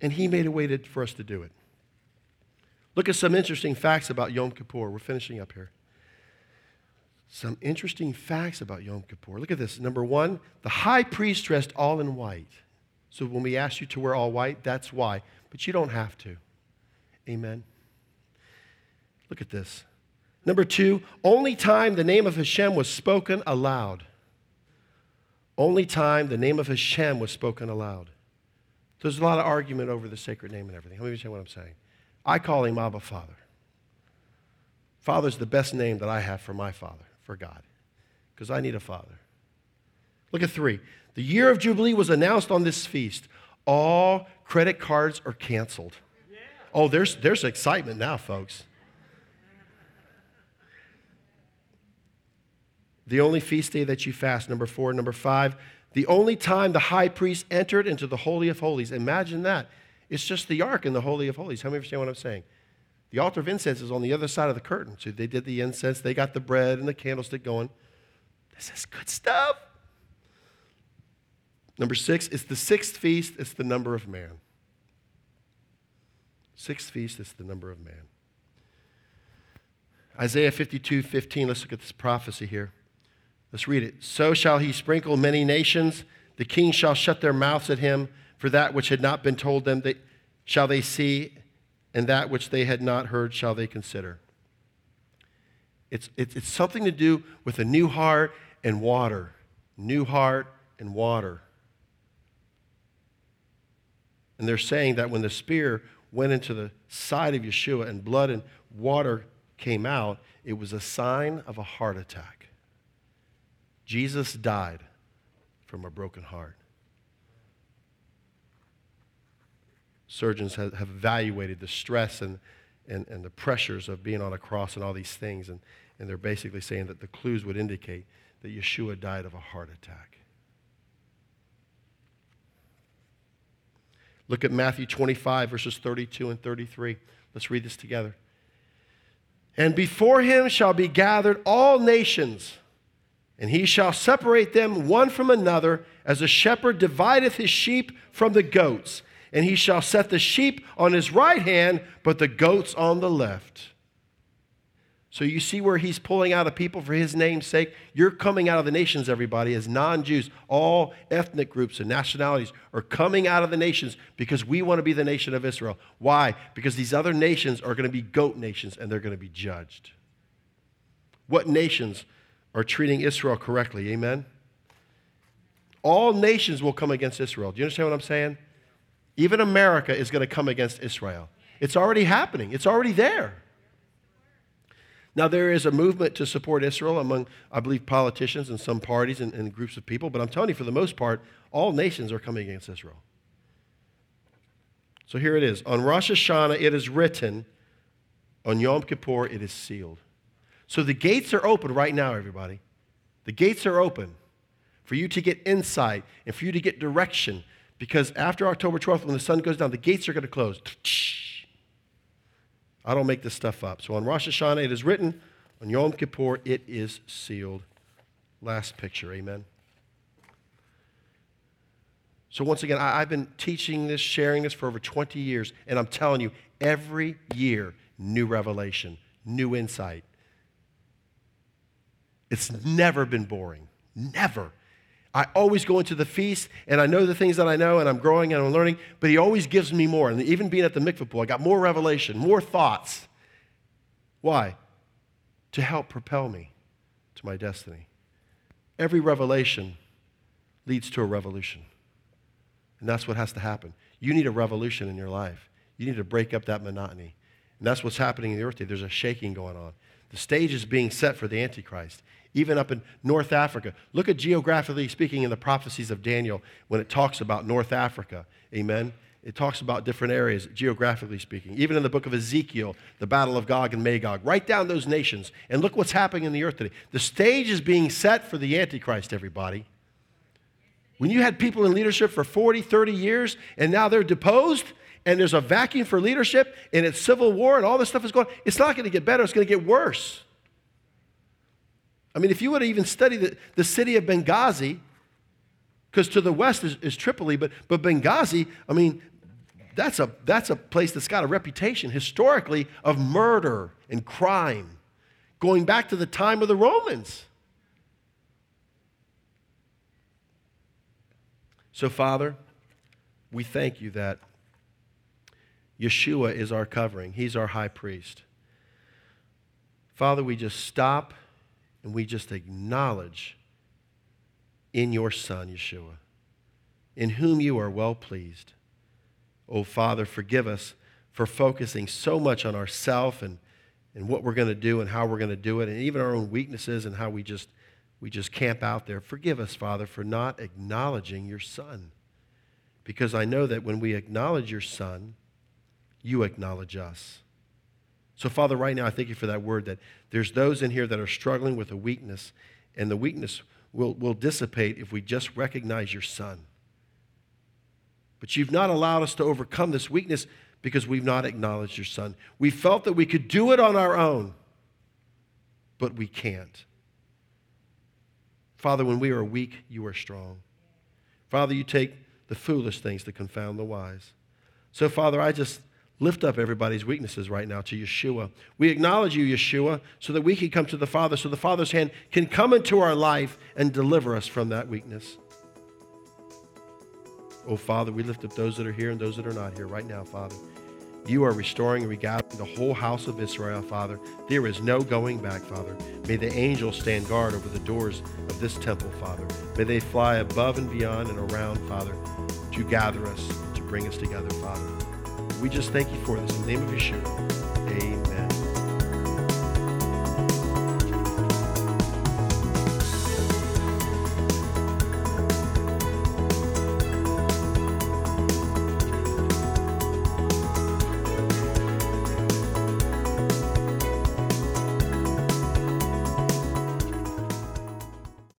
And he made a way to, for us to do it. Look at some interesting facts about Yom Kippur. We're finishing up here. Some interesting facts about Yom Kippur. Look at this. Number one, the high priest dressed all in white. So when we ask you to wear all white, that's why but you don't have to. Amen. Look at this. Number two, only time the name of Hashem was spoken aloud. Only time the name of Hashem was spoken aloud. There's a lot of argument over the sacred name and everything. Let me you what I'm saying. I call him Abba Father. Father's the best name that I have for my father, for God, because I need a father. Look at three. The year of Jubilee was announced on this feast. All credit cards are canceled. Oh, there's, there's excitement now, folks. The only feast day that you fast, number four. Number five, the only time the high priest entered into the Holy of Holies. Imagine that. It's just the ark in the Holy of Holies. How many understand what I'm saying? The altar of incense is on the other side of the curtain. So they did the incense, they got the bread and the candlestick going. This is good stuff. Number six, it's the sixth feast, it's the number of man. Sixth feast, it's the number of man. Isaiah 52, 15, let's look at this prophecy here. Let's read it. So shall he sprinkle many nations. The kings shall shut their mouths at him, for that which had not been told them they, shall they see, and that which they had not heard shall they consider. It's, it's, it's something to do with a new heart and water. New heart and water. And they're saying that when the spear went into the side of Yeshua and blood and water came out, it was a sign of a heart attack. Jesus died from a broken heart. Surgeons have, evaluated the stress and, and, and the pressures of being on a cross and all these things, and, and they're basically saying that the clues would indicate that Yeshua died of a heart attack. Look at Matthew 25, verses 32 and 33. Let's read this together. And before him shall be gathered all nations and he shall separate them one from another, as a shepherd divideth his sheep from the goats. And he shall set the sheep on his right hand, but the goats on the left. So you see where he's pulling out a people for his name's sake. You're coming out of the nations, everybody, as non Jews. All ethnic groups and nationalities are coming out of the nations because we want to be the nation of Israel. Why? Because these other nations are going to be goat nations and they're going to be judged. What nations are treating Israel correctly. Amen? All nations will come against Israel. Do you understand what I'm saying? Even America is going to come against Israel. It's already happening, it's already there. Now, there is a movement to support Israel among, I believe, politicians and some parties and, and groups of people, but I'm telling you, for the most part, all nations are coming against Israel. So here it is. On Rosh Hashanah, it is written, on Yom Kippur, it is sealed. So the gates are open right now, everybody. The gates are open for you to get insight and for you to get direction because after October 12th, when the sun goes down, the gates are going to close. I don't make this stuff up. So on Rosh Hashanah, it is written, on Yom Kippur, it is sealed. Last picture, amen. So, once again, I, have been teaching this, sharing this for over 20 years, and I'm telling you, every year, new revelation, new insight. It's never been boring. Never. I always go into the feast and I know the things that I know and I'm growing and I'm learning, but he always gives me more. And even being at the mikvah pool, I got more revelation, more thoughts. Why? To help propel me to my destiny. Every revelation leads to a revolution. And that's what has to happen. You need a revolution in your life. You need to break up that monotony. And that's what's happening in the earth today. There's a shaking going on. The stage is being set for the Antichrist even up in North Africa. Look at geographically speaking in the prophecies of Daniel when it talks about North Africa. Amen. It talks about different areas, geographically speaking. Even in the book of Ezekiel, the battle of Gog and Magog. Write down those nations and look what's happening in the earth today. The stage is being set for the Antichrist, everybody. When you had people in leadership for 40, 30 years, and now they're deposed, and there's a vacuum for leadership, and it's civil war, and all this stuff is going it's not going to get better, it's going to get worse. I mean, if you would even study the, the city of Benghazi, because to the west is, is Tripoli, but, but Benghazi, I mean, that's a, that's a place that's got a reputation historically of murder and crime, going back to the time of the Romans. So, Father, we thank you that Yeshua is our covering, He's our high priest. Father, we just stop and we just acknowledge in your Son, Yeshua, in whom you are well pleased. Oh, Father, forgive us for focusing so much on ourself and, and what we're going to do and how we're going to do it, and even our own weaknesses and how we just, we just camp out there. Forgive us, Father, for not acknowledging your Son. Because I know that when we acknowledge your Son, you acknowledge us. So, Father, right now, I thank you for that word that there's those in here that are struggling with a weakness, and the weakness will, will dissipate if we just recognize your Son. But you've not allowed us to overcome this weakness because we've not acknowledged your Son. We felt that we could do it on our own, but we can't. Father, when we are weak, you are strong. Father, you take the foolish things to confound the wise. So, Father, I just lift up everybody's weaknesses right now to Yeshua. We acknowledge you, Yeshua, so that we can come to the Father, so the Father's hand can come into our life and deliver us from that weakness. Oh, Father, we lift up those that are here and those that are not here right now, Father. You are restoring and regathering the whole house of Israel, Father. There is no going back, Father. May the angels stand guard over the doors of this temple, Father. May they fly above and beyond and around, Father, to gather us, to bring us together, Father. We just thank you for this. In the name of Yeshua, amen.